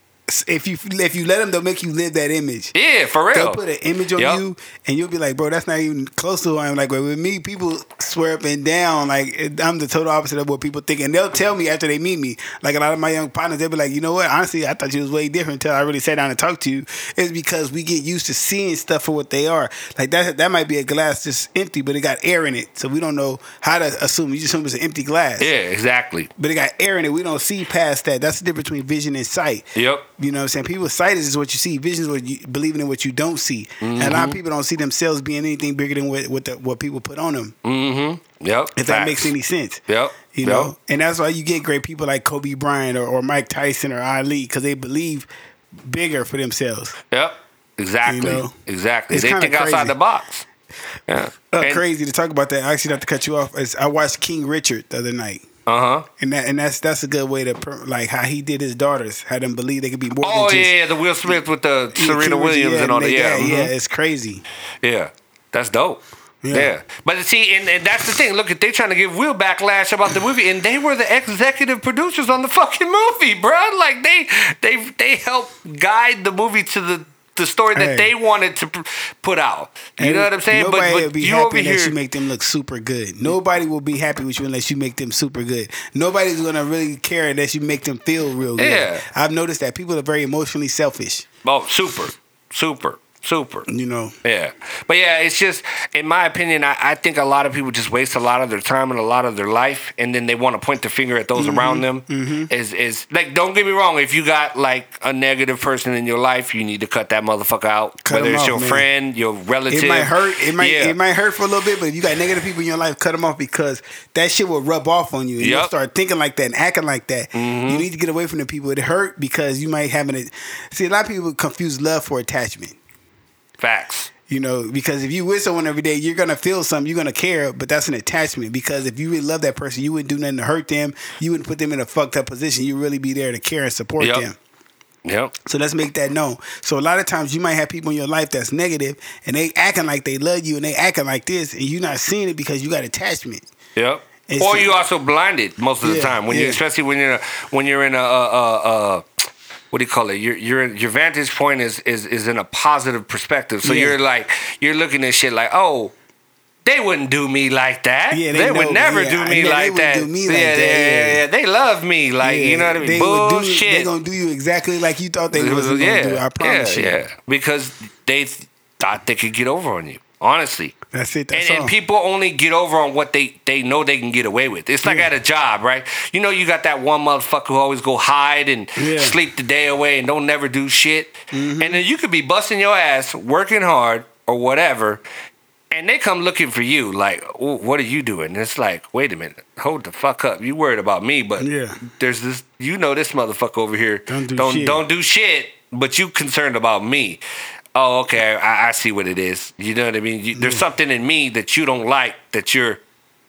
If you if you let them, they'll make you live that image. yeah, for real. They'll put an image on Yup. you, and you'll be like, "Bro, that's not even close to who I am." Like with me, people swear up and down like I'm the total opposite of what people think, and they'll tell me after they meet me. Like a lot of my young partners, they'll be like, "You know what? Honestly, I thought you was way different until I really sat down and talked to you." It's because we get used to seeing stuff for what they are. Like that that might be a glass just empty, but it got air in it, so we don't know how to assume. You just assume it's an empty glass. Yeah, exactly. But it got air in it. We don't see past that. That's the difference between vision and sight. Yep. You know what I'm saying? People's sight is what you see. Vision is what you believing in what you don't see. And a Mm-hmm. lot of people don't see themselves being anything bigger than what what, the, what people put on them. Mm-hmm. Yep. If that makes any sense. Yep. You Yep. know, and that's why you get great people like Kobe Bryant or, or Mike Tyson or Ali because they believe bigger for themselves. Yep. Exactly. You know? exactly. It's they think outside the box. Yeah. Uh, crazy to talk about that. I Actually, not to cut you off. I watched King Richard the other night. Uh huh. And that and that's that's a good way to per- like how he did his daughters, had them believe they could be more Oh than yeah, just yeah, the Will Smith with the Serena King Williams yeah, and all that. Yeah, mhm. yeah, it's crazy. Yeah, that's dope. Yeah. Yeah. but see, and, and that's the thing. Look, if they trying to give Will backlash about the movie, and they were the executive producers on the fucking movie, bro. Like they, they, they helped guide the movie to the the story that Hey. they wanted to put out. You And know what I'm saying? But, Nobody will be you happy unless here, you make them look super good. Nobody will be happy with you unless you make them super good. Nobody's gonna really care unless you make them feel real good. Yeah. I've noticed that people are very emotionally selfish. oh, super, super, super. You know, Yeah. But yeah, it's just, in my opinion, I, I think a lot of people just waste a lot of their time and a lot of their life, and then they want to point the finger at those Mm-hmm. around them. Is is like, don't get me wrong, if you got like a negative person in your life, you need to cut that motherfucker out. Cut Whether it's off, your man. friend, your relative. it might hurt. It might Yeah. it might hurt for a little bit, but if you got negative people in your life, cut them off because that shit will rub off on you. And you'll Mm-hmm. start thinking like that and acting like that. You need to get away from the people. It hurt because you might have an. See, a lot of people confuse love for attachment. Facts. You know, because if you with someone every day, you're gonna feel something, you're gonna care, but that's an attachment. Because if you really love that person, you wouldn't do nothing to hurt them. You wouldn't put them in a fucked up position. You really be there to care and support Yep. them. Yep. So let's make that known. So a lot of times you might have people in your life that's negative and they acting like they love you and they acting like this and you're not seeing it because you got attachment. Yep. It's- or you also blinded most of the Yeah, time when you, especially when you're when you're in a, uh uh uh what do you call it? Your your your vantage point is is is in a positive perspective. So Yeah. you're like you're looking at shit like, oh, they wouldn't do me like that. Yeah, they they, would never yeah, do me they like that. me like yeah, that, yeah, yeah. yeah, yeah. They love me, like you know what I mean. They Bullshit. they gonna do you exactly like you thought they was was- gonna do. I promise yeah, you. Yeah, because they th- thought they could get over on you. Honestly. That's it. That's and, and people only get over on what they, they know they can get away with. It's like Yeah. at a job, right? You know, you got that one motherfucker who always go hide and Yeah. Mm-hmm. sleep the day away and don't never do shit. And then you could be busting your ass, working hard or whatever, and they come looking for you. Like, "Oh, what are you doing? And it's like, wait a minute, hold the fuck up. You worried about me, but Yeah. there's this. You know, this motherfucker over here Don't do don't shit. don't do shit, but you concerned about me. Oh, okay, I, I see what it is. You know what I mean? You, there's something in me that you don't like that you're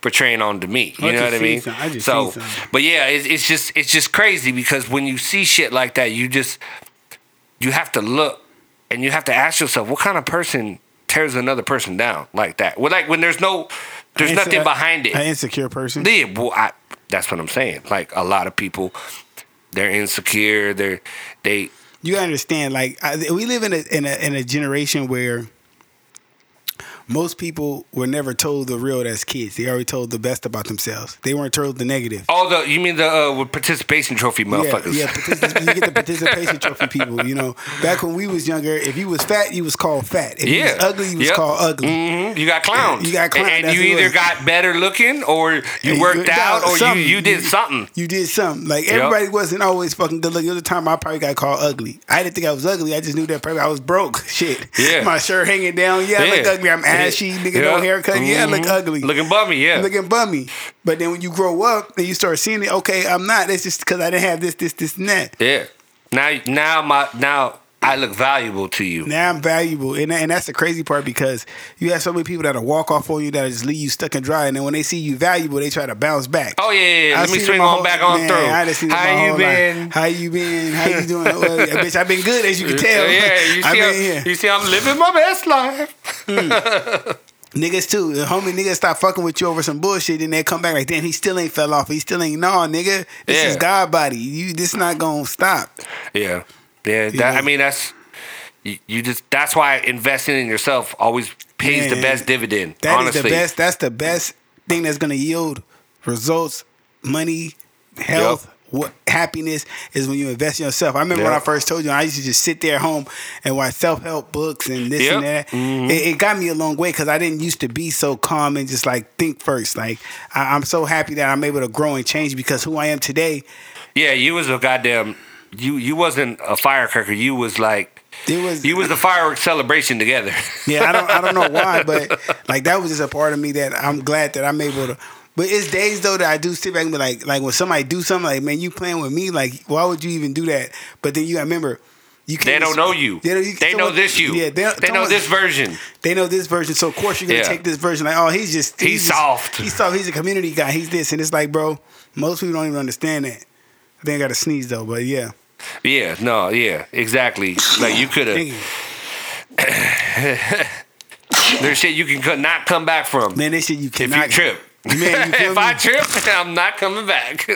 portraying onto me. You I know what I mean? some- I just so, but yeah, it's, it's just it's just crazy because when you see shit like that, you just you have to look and you have to ask yourself, what kind of person tears another person down like that? Well, like when there's no, there's nothing behind it. An insecure person. Yeah, well, I, that's what I'm saying. Like a lot of people, they're insecure. They're they. You gotta understand like I, we live in a, in a in a generation where most people were never told the real as kids. They already told the best about themselves. They weren't told the negative. Oh, the you mean the uh, participation trophy motherfuckers? Yeah, yeah. particip- you get the participation trophy people. You know, back when we was younger, if you was fat, you was called fat. If you was ugly, you was Yep. called ugly. Mhm. You got clowns. You got clown, And, that's you either was. got better looking or you And worked you- out or you, you did something. You did something. Like everybody wasn't always fucking good looking. There was a time I probably got called ugly. I didn't think I was ugly. I just knew that probably I was broke. Shit. Yeah. My shirt hanging down. Yeah, I look Yeah. ugly. I'm ashy. Nigga, no Yeah. haircut. Yeah, I look Mhm. ugly. Looking bummy, yeah. looking bummy. But then when you grow up and you start seeing it, okay, I'm not. It's just because I didn't have this, this, this, and that. yeah. Now now my now I look valuable to you. Now I'm valuable, and and that's the crazy part because you have so many people that'll walk off on you that'll just leave you stuck and dry, and then when they see you valuable, they try to bounce back. Oh yeah, yeah. I Let me swing on whole- back on man, through. I done seen How you whole life. been? How you been? How you doing? well, yeah, bitch, I've been good as you can tell. Yeah, you see, mean, I'm, yeah. you see, I'm living my best life. Hmm. Niggas too. The homie niggas stop fucking with you over some bullshit, and they come back like, damn, he still ain't fell off. He still ain't no, nigga. This Yeah. is God body. You, this not gonna stop. Yeah, yeah. That, Yeah. I mean, that's you, you. Just that's why investing in yourself always pays the best dividend. That is honestly, the best. That's the best thing that's gonna yield results, money, health. What happiness is when you invest in yourself. I remember when I first told you I used to just sit there at home and watch self help books and this and Yep. that. Mm-hmm. It, it got me a long way because I didn't used to be so calm and just like think first. Like I, I'm so happy that I'm able to grow and change because who I am today. Yeah, you was a goddamn you you wasn't a firecracker. You was like It was you was the fireworks celebration together. Yeah, I don't I don't know why, but like that was just a part of me that I'm glad that I'm able to. But it's days though that I do sit back and be like, like when somebody do something, like man, you playing with me, like why would you even do that? But then you gotta remember, you They don't know you. They, don't- you- They know this you. Yeah, they, know this version. They know this version, so of course you're gonna Yeah. take this version. Like, oh, he's just He's just- soft. He's soft. He's a community guy. He's this, and it's like, bro, most people don't even understand that. I think I got to sneeze though, but yeah. Yeah, no, yeah, exactly. Like you could have. There's shit you can not come back from Man, this shit you can't if cannot you trip. Man, you if? I trip, I'm not coming back.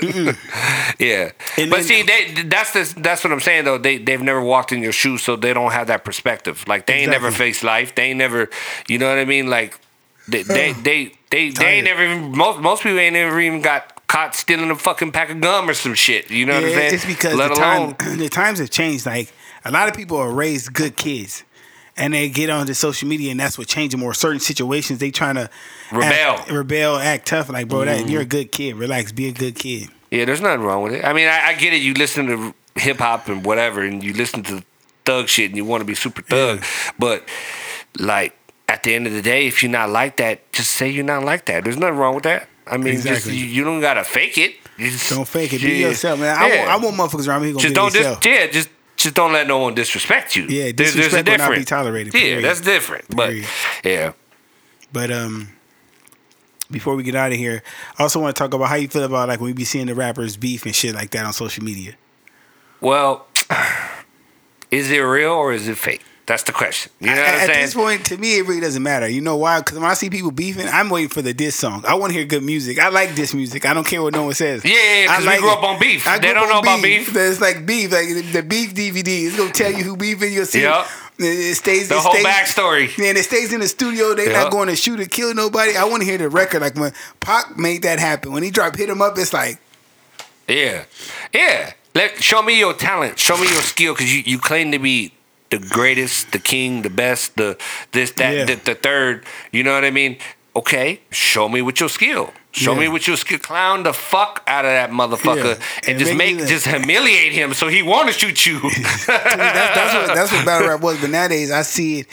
yeah, And but then- see, they, that's the, that's what I'm saying though. They they've never walked in your shoes, so they don't have that perspective. Like they ain't never Exactly. faced life. They ain't never, you know what I mean? Like they they they they, they ain't never even most most people ain't never even got caught stealing a fucking pack of gum or some shit. You know what I'm saying? it's because Let the alone time the times have changed. Like a lot of people are raised good kids, and they get onto social media, and that's what changed them. Or certain situations, they trying to Rebel. act, rebel, act tough. Like, bro, Mm-hmm. that, you're a good kid. Relax, be a good kid. Yeah, there's nothing wrong with it. I mean, I, I get it. You listen to hip hop and whatever, and you listen to thug shit, and you want to be super thug. But like at the end of the day, if you're not like that, just say you're not like that. There's nothing wrong with that. I mean, just Exactly. you, you don't gotta fake it. You just, Don't fake it. Be Yeah. yourself, man. I, Yeah. want, I want motherfuckers around me who just be don't dis- yeah, just just don't let no one disrespect you. Yeah, There- there's disrespect will not be tolerated, Yeah, that's different. But Period. yeah, But um, before we get out of here, I also want to talk about how you feel about like when we be seeing the rappers beef and shit like that on social media. well, is it real or is it fake? That's the question. You know what At, I'm at saying? this point, to me, it really doesn't matter. You know why? Because when I see people beefing, I'm waiting for the diss song. I want to hear good music. I like diss music. I don't care what no one says. Yeah, yeah, yeah, 'cause I we grew it. up on beef. I They don't know on about beef. It's like beef, like the, beef DVD. It's gonna tell you who beefing. You'll see. Yep. It, it stays. The it whole stays, backstory. Man, it stays in the studio. They're Yep. not going to shoot or kill nobody. I want to hear the record. Like when Pac made that happen. When he dropped "Hit Him Up," it's like Yeah, yeah. Let show me your talent. Show me your skill because you, you claim to be the greatest, the king, the best, the this that Yeah. the, the third. You know what I mean? Okay, show me with your skill. Show Yeah. me with your skill. Clown the fuck out of that motherfucker Yeah. and, And just make make just humiliate him so he want to shoot you. That's, that's what that's what battle rap was. But nowadays, I see it,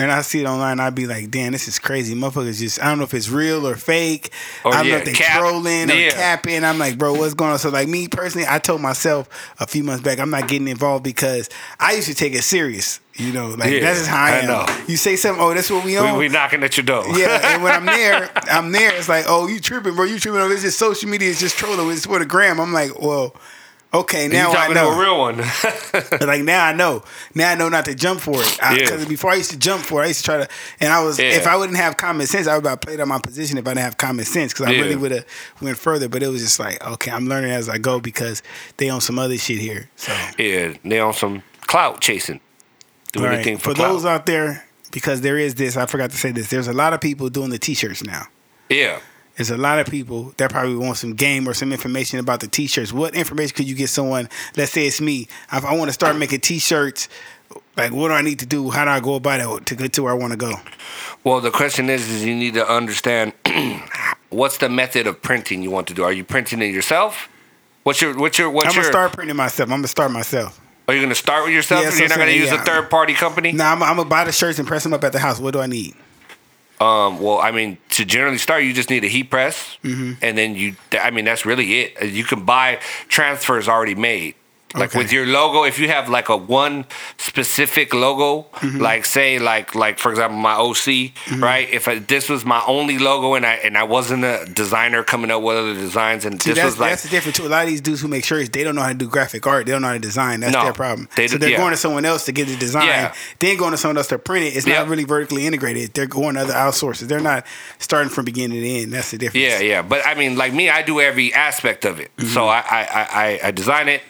and I see it online. I'd be like, "Damn, this is crazy." Motherfuckers just I don't know if it's real or fake. Or, I don't know yeah, if they cap. trolling or Yeah. capping. I'm like, bro, what's going on? So like me personally, I told myself a few months back, I'm not getting involved because I used to take it serious. You know, like Yeah, that's just how I, I am. know. You say something, oh, that's what we we, on. we knocking at your door. yeah, and when I'm there, I'm there. It's like, oh, you tripping, bro? You tripping? Oh, it's just social media. It's just trolling. It's for the gram. I'm like, well, okay, now I know. a real one. Like now I know. Now I know not to jump for it. Because Yeah. before I used to jump for it, I used to try to. And I was, Yeah. if I wouldn't have common sense, I would have played on my position if I didn't have common sense. Because I Yeah. really would have went further. But it was just like, okay, I'm learning as I go because they on some other shit here. So yeah, they on some clout chasing. Do right. anything for, for those out there, because there is this. I forgot to say this. There's a lot of people doing the t-shirts now. yeah. There's a lot of people that probably want some game or some information about the t-shirts. What information could you get someone? Let's say it's me. If I want to start making t-shirts, like what do I need to do? How do I go about it to get to where I want to go? Well, the question is, is you need to understand what's the method of printing you want to do. Are you printing it yourself? What's your what's your what's I'm your? gonna start printing myself. I'm gonna start myself. Are you gonna start with yourself? Yeah, so You're not gonna use yeah. a third party company. Now I'm, I'm gonna buy the shirts and press them up at the house. What do I need? Um, well, I mean, to generally start, you just need a heat press, Mm-hmm. and then you. I mean, that's really it. You can buy transfers already made. Like Okay. with your logo, if you have like a one specific logo, Mm-hmm. like say like like for example my OC, right? If I, this was my only logo and I and I wasn't a designer coming up with other designs, and See, this was like that's the difference too. A lot of these dudes who make shirts, they don't know how to do graphic art. They don't know how to design. That's No, their problem. they so they're yeah. going to someone else to get the design. Yeah. Then going to someone else to print it. It's not really vertically integrated. They're going to other outsources. They're not starting from beginning to end. That's the difference. Yeah, yeah. But I mean, like me, I do every aspect of it. So I, I, I, I- I design it,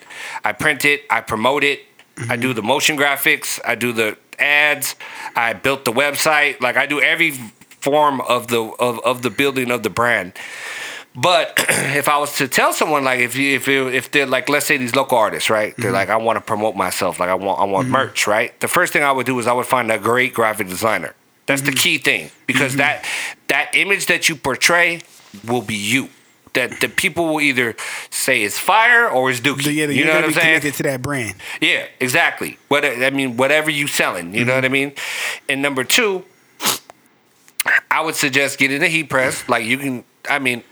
I print it, I promote it, I do mm-hmm. the motion graphics, I do the ads, I built the website. Like I do every form of the of, of the building of the brand. But if I was to tell someone like if you if you, if they're like let's say these local artists right? They're mm-hmm. like I want to promote myself like I want I want mm-hmm. merch right? The first thing I would do is I would find a great graphic designer. That's the key thing because that that image that you portray will be you that the people will either say it's fire or it's dookie. Yeah, you know what I'm saying? Connected to that brand. Yeah, exactly. What I mean, whatever you selling, you know mm-hmm. what I mean. And number two, I would suggest getting a heat press. Like you can, I mean,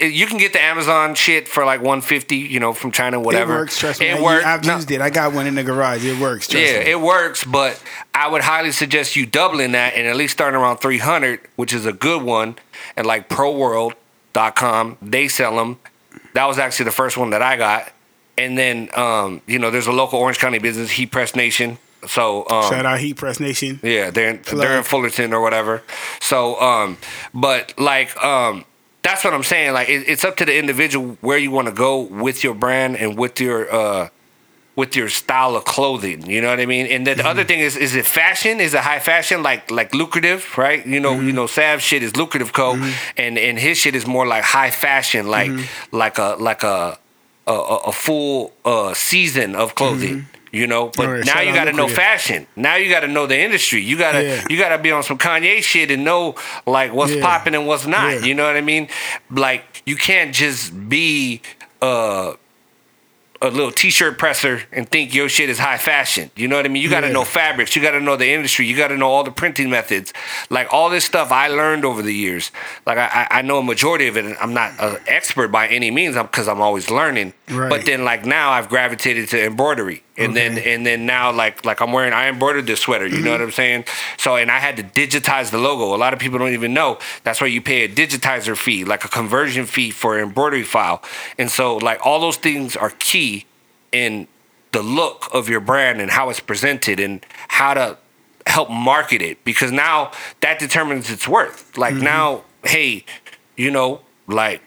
you can get the Amazon shit for like 150, you know, from China, whatever. It works. Trust me. It works. I've No- used it. I got one in the garage. It works. Trust yeah, me. it works, but I would highly suggest you doubling that and at least starting around 300, which is a good one. And like ProWorld.com, they sell them. That was actually the first one that I got. And then, um, you know, there's a local Orange County business, Heat Press Nation. So, um, Shout out Heat Press Nation. yeah, they're in, they're in Fullerton or whatever. So, um, but like, um, that's what I'm saying. Like, it, it's up to the individual where you want to go with your brand and with your uh, with your style of clothing. You know what I mean? And then the other thing is, is it fashion? Is it high fashion? Like like lucrative, right? You know, you know, Sav's shit is lucrative co, and and his shit is more like high fashion, like like a like a a, a full uh, season of clothing. You know, but Alright, now you got to know fashion. Now you got to know the industry. You gotta Yeah. you gotta be on some Kanye shit and know like what's Yeah. popping and what's not. Yeah. You know what I mean? Like you can't just be uh a little t-shirt presser and think your shit is high fashion. You know what I mean? You got to Yeah. know fabrics. You got to know the industry. You got to know all the printing methods. Like all this stuff I learned over the years. Like I, I know a majority of it. I'm not an expert by any means because I'm always learning. Right. But then like now I've gravitated to embroidery. And then and then now like like I'm wearing I embroidered this sweater. You know mm-hmm. what I'm saying? So and I had to digitize the logo. A lot of people don't even know. That's why you pay a digitizer fee, like a conversion fee for an embroidery file. And so like all those things are key in the look of your brand and how it's presented and how to help market it because now that determines its worth. Like mm-hmm. now, hey, you know, like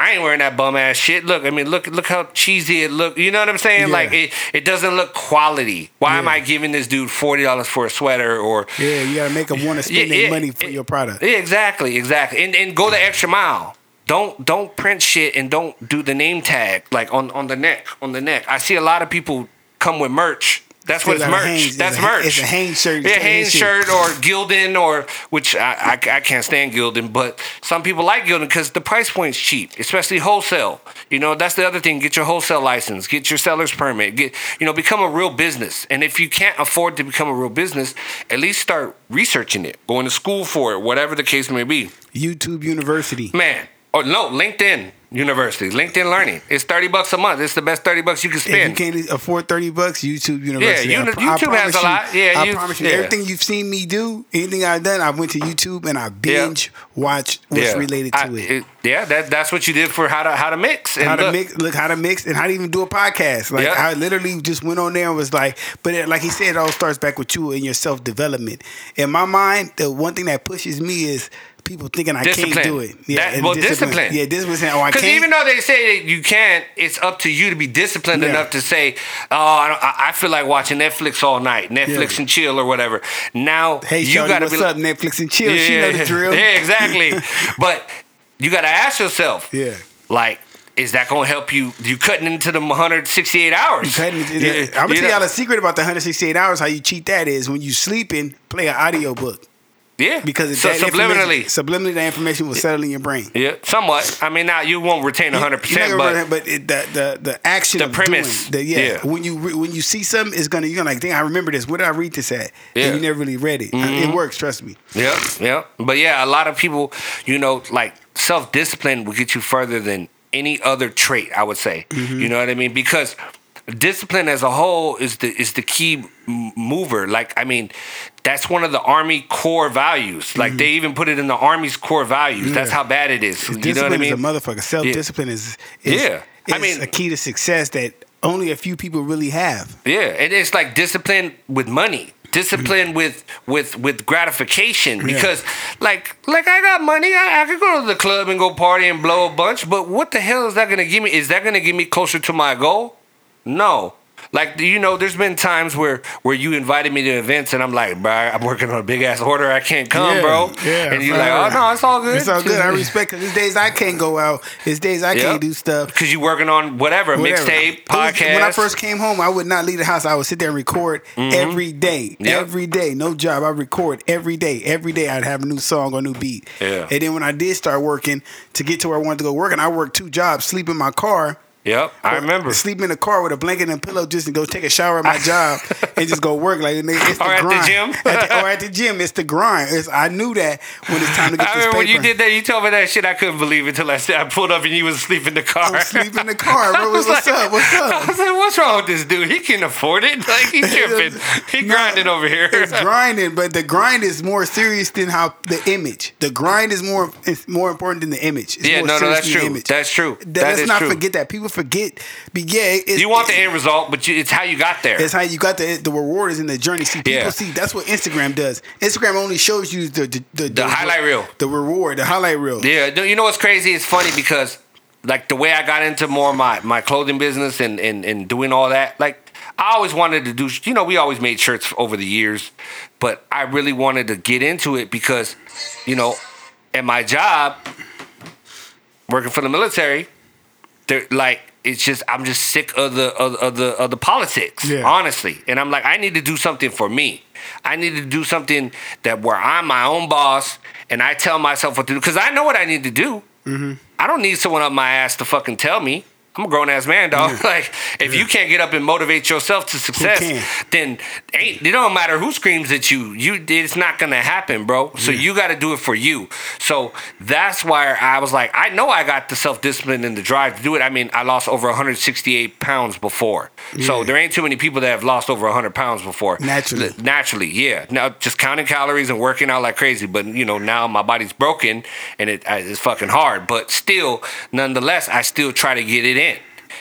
I ain't wearing that bum ass shit. Look, I mean, look, look how cheesy it look. You know what I'm saying? Yeah. Like it, it doesn't look quality. Why am I giving this dude forty dollars for a sweater or? Yeah, you gotta make them want to spend Yeah, their yeah, money for yeah. your product. Yeah, exactly, exactly. And and go the extra mile. Don't don't print shit and don't do the name tag like on on the neck on the neck. I see a lot of people come with merch. That's what it's merch. Hanes- That's it's a- merch. it's a Hanes shirt. Yeah, Hanes Hanes shirt or Gildan or which I, I, I can't stand Gildan, but some people like Gildan because the price point's cheap, especially wholesale. You know, that's the other thing. Get your wholesale license, get your seller's permit, get you know, become a real business. And if you can't afford to become a real business, at least start researching it, going to school for it, whatever the case may be. YouTube University. Man, or no, LinkedIn University, LinkedIn Learning. It's thirty bucks a month. It's the best thirty bucks you can If you spend. can't afford thirty bucks, YouTube University. uni- I pro- I YouTube has a lot. Yeah, I you- promise you. yeah. Everything you've seen me do, anything I've done, I went to YouTube and I binge watched what's related to I- it. Yeah, that that's what you did for how to how to mix. And How to look, mix, look how to mix, and how to even do a podcast. Like Yeah. I literally just went on there and was like, but it, like he said, it all starts back with you and your self development. In my mind, the one thing that pushes me is people thinking I Discipline. can't do it. That- well, discipline. Yeah, discipline. saying, Oh, I Because even though they say that you can't, it's up to you to be disciplined Yeah. enough to say, "Oh, I, don't, I feel like watching Netflix all night, Netflix Yeah. and chill or whatever." Now hey, you got to what's be up? Netflix and chill. she know the drill. Yeah, exactly. but you got to ask yourself, Yeah. like, is that going to help you? You cutting into the 168 hours? Cutting Yeah, I'm gonna tell y'all a secret about the 168 hours. How you cheat that is when you sleeping, play an audio book Yeah, because so, subliminally. subliminally, the information will settle in your brain. Yeah, somewhat. I mean, now you won't retain one hundred percent, but gonna run it, but it, the the the action The of premise. doing, the, yeah, Yeah. when you re, when you see something, it's gonna you're gonna like, dang, I remember this. Where did I read this at? Yeah. And you never really read it. It works. Trust me. Yeah, yeah. But yeah, a lot of people, you know, like self discipline will get you further than any other trait, I would say. Mm-hmm. You know what I mean? Because discipline as a whole is the is the key mover. Like, I mean, that's one of the army core values. Like they even put it in the army's core values. That's Mm-hmm. How bad it is. You know Discipline what I mean? is a motherfucker. Self discipline is, is Yeah. I mean- a key to success that only a few people really have. Yeah, and it's like discipline with money, discipline with with with gratification. Because like like I got money, I, I could go to the club and go party and blow a bunch. But what the hell is that gonna give me? Is that gonna give me closer to my goal? No. Like you know, there's been times where where you invited me to events and I'm like, bro, I'm working on a big ass order, I can't come, Yeah, bro. yeah, and you're right, like, oh no, it's all good. It's all good. I respect because there's days I can't go out. There's days I Yep. can't do stuff. because you're working on whatever, whatever. mixtape, podcast. When I first came home, I would not leave the house. I would sit there and record every day. Mm-hmm. Yep. Every day. No job. I record every day. Every day I'd have a new song or a new beat. Yeah. And then when I did start working to get to where I wanted to go working, I worked two jobs, sleep in my car. Yep, I remember. Sleep in the car with a blanket and a pillow just to go take a shower at my job and just go work. Like it's the Or at the grind. gym. At the- or at the gym. It's the grind. It's, I knew that when it's time to get I this remember paper. when you did that. You told me that shit. I couldn't believe it until I said I pulled up and you was asleep in the car. I'm asleep in the car, bro. I was What's like- up? What's I up? was like, what's wrong with this dude? He can't afford it. Like he tripping. He No, grinding over here. It's grinding, but the grind is more serious than how the image. The grind is more is more important than the image. It's Yeah, more no, no, that's true. image. That's true. That- That let's not true. forget that. People forget. But yeah, You want the end result, but you, it's how you got there. It's how you got the the reward is in the journey. See, people Yeah. see that's what Instagram does. Instagram only shows you the the, the, The highlight reel. the reward, the highlight reel. Yeah, you know what's crazy? It's funny because like the way I got into more my my clothing business and and and doing all that, like I always wanted to do. You know, we always made shirts over the years, but I really wanted to get into it because, you know, at my job, working for the military, they're like. It's just I'm just sick of the of, of the of the politics, Yeah. honestly. And I'm like, I need to do something for me. I need to do something that where I'm my own boss and I tell myself what to do because I know what I need to do. Mm-hmm. I don't need someone up my ass to fucking tell me. I'm a grown ass man, dog. Like, if you can't get up and motivate yourself to success, then ain't it don't matter who screams at you. You it's not gonna happen, bro. So you got to do it for you. So that's why I was like, I know I got the self discipline and the drive to do it. I mean, I lost over 168 pounds before, so there ain't too many people that have lost over 100 pounds before. Naturally. Naturally, yeah. Now just counting calories and working out like crazy, but you know now my body's broken and it it's fucking hard. But still, nonetheless, I still try to get it in.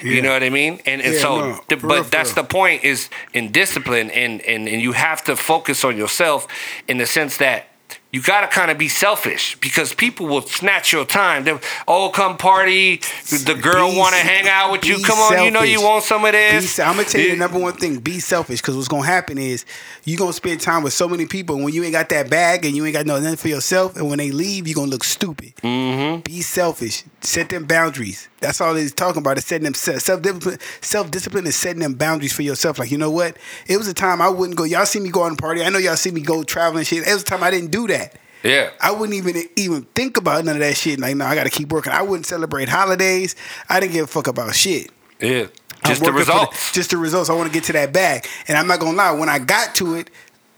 Yeah. You know what I mean? And, and Yeah, so, no, the, but real, that's real. the point is in discipline, and, and and you have to focus on yourself in the sense that you got to kind of be selfish because people will snatch your time. They, oh, come party. The girl want to hang out with you. be Come on, you know you want some of this. se- I'm gonna tell you the number one thing: be selfish. Because what's gonna happen is you gonna spend time with so many people. and When you ain't got that bag and you ain't got no nothing for yourself, and when they leave, you are gonna look stupid. Mm-hmm. Be selfish. Set them boundaries. That's all he's talking about. Is setting them self discipline. Self discipline is setting them boundaries for yourself. Like you know what? It was a time I wouldn't go. Y'all see me go on a party. I know y'all see me go traveling. Shit. It was a time I didn't do that. Yeah. I wouldn't even even think about none of that shit. Like, no, I got to keep working. I wouldn't celebrate holidays. I didn't give a fuck about shit. Yeah. Just the results. just the results. I want to get to that bag. And I'm not gonna lie, when I got to it,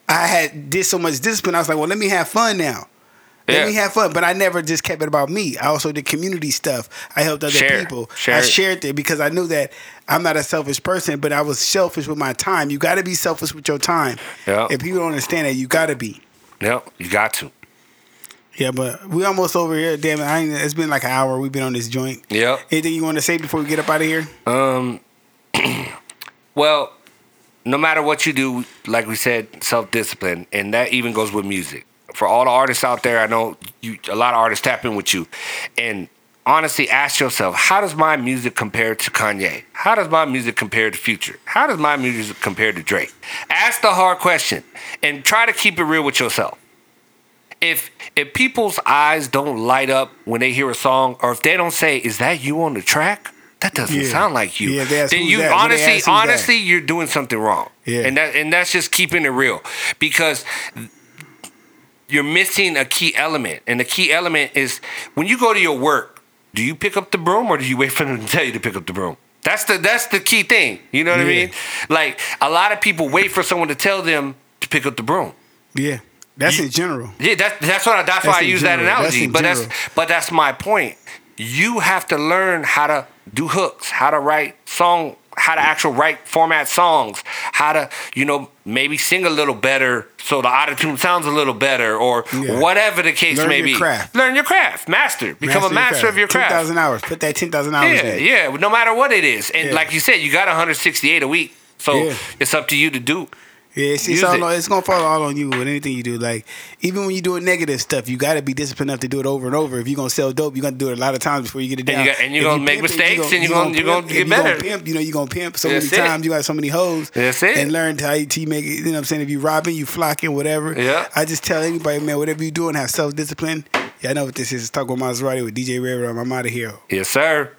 I had did so much discipline. I was like, well, let me have fun now. Let Yeah. me have fun. But I never just kept it about me. I also did community stuff. I helped other Share. people. Share I shared it because I knew that I'm not a selfish person, but I was selfish with my time. You got to be selfish with your time. Yeah. If people don't understand that, you got to be. Yep. You got to. Yeah, but we almost over here. Damn it! I ain't, it's been like an hour. We've been on this joint. Yep. Anything you want to say before we get up out of here? Um, well, no matter what you do, like we said, self discipline, and that even goes with music. For all the artists out there, I know you, a lot of artists tap in with you, and honestly, ask yourself, how does my music compare to Kanye? How does my music compare to Future? How does my music compare to Drake? Ask the hard question, and try to keep it real with yourself if if people's eyes don't light up when they hear a song, or if they don't say, "Is that you on the track?" That doesn't Yeah. sound like you. Yeah, they ask, then "Who's you that?" Honestly, "Who's that?" honestly, you're doing something wrong. Yeah. and that and that's just keeping it real because you're missing a key element, and the key element is when you go to your work. Do you pick up the broom, or do you wait for them to tell you to pick up the broom? That's the that's the key thing. You know what I mean? Like a lot of people wait for someone to tell them to pick up the broom. Yeah, that's in general. Yeah, that, that's what I, that's, why I use that general. That's analogy. in but that's but that's my point. You have to learn how to do hooks, how to write song, how to actual write format songs, how to you know maybe sing a little better so the autotune sounds a little better, or Yeah. whatever the case Learn may your be. craft. Learn your craft, master, become a master of your craft. thousand hours. Put that ten thousand hours Yeah, in. yeah. No matter what it is, and Yeah. like you said, you got 168 a week, so Yeah. it's up to you to do. Yeah, it's, it's, all it. it's gonna fall all on you with anything you do. Like even when you're doing negative stuff, you gotta be disciplined enough to do it over and over. If you're gonna sell dope, you're gonna do it a lot of times before you get it And down. you got- and you're If gonna you make it, mistakes and you're gonna- you're gonna get you gonna better. pimp, you know you're gonna pimp so That's many it. times. You got so many hoes. That's it. And learn how you to make it. You know what I'm saying? If you robbing, you flocking, whatever. Yeah. I just tell anybody, man, whatever you doing, have self discipline. Yeah, I know what this is. Talk with Maserati with DJ Ray. I'm out of here. Yes, sir.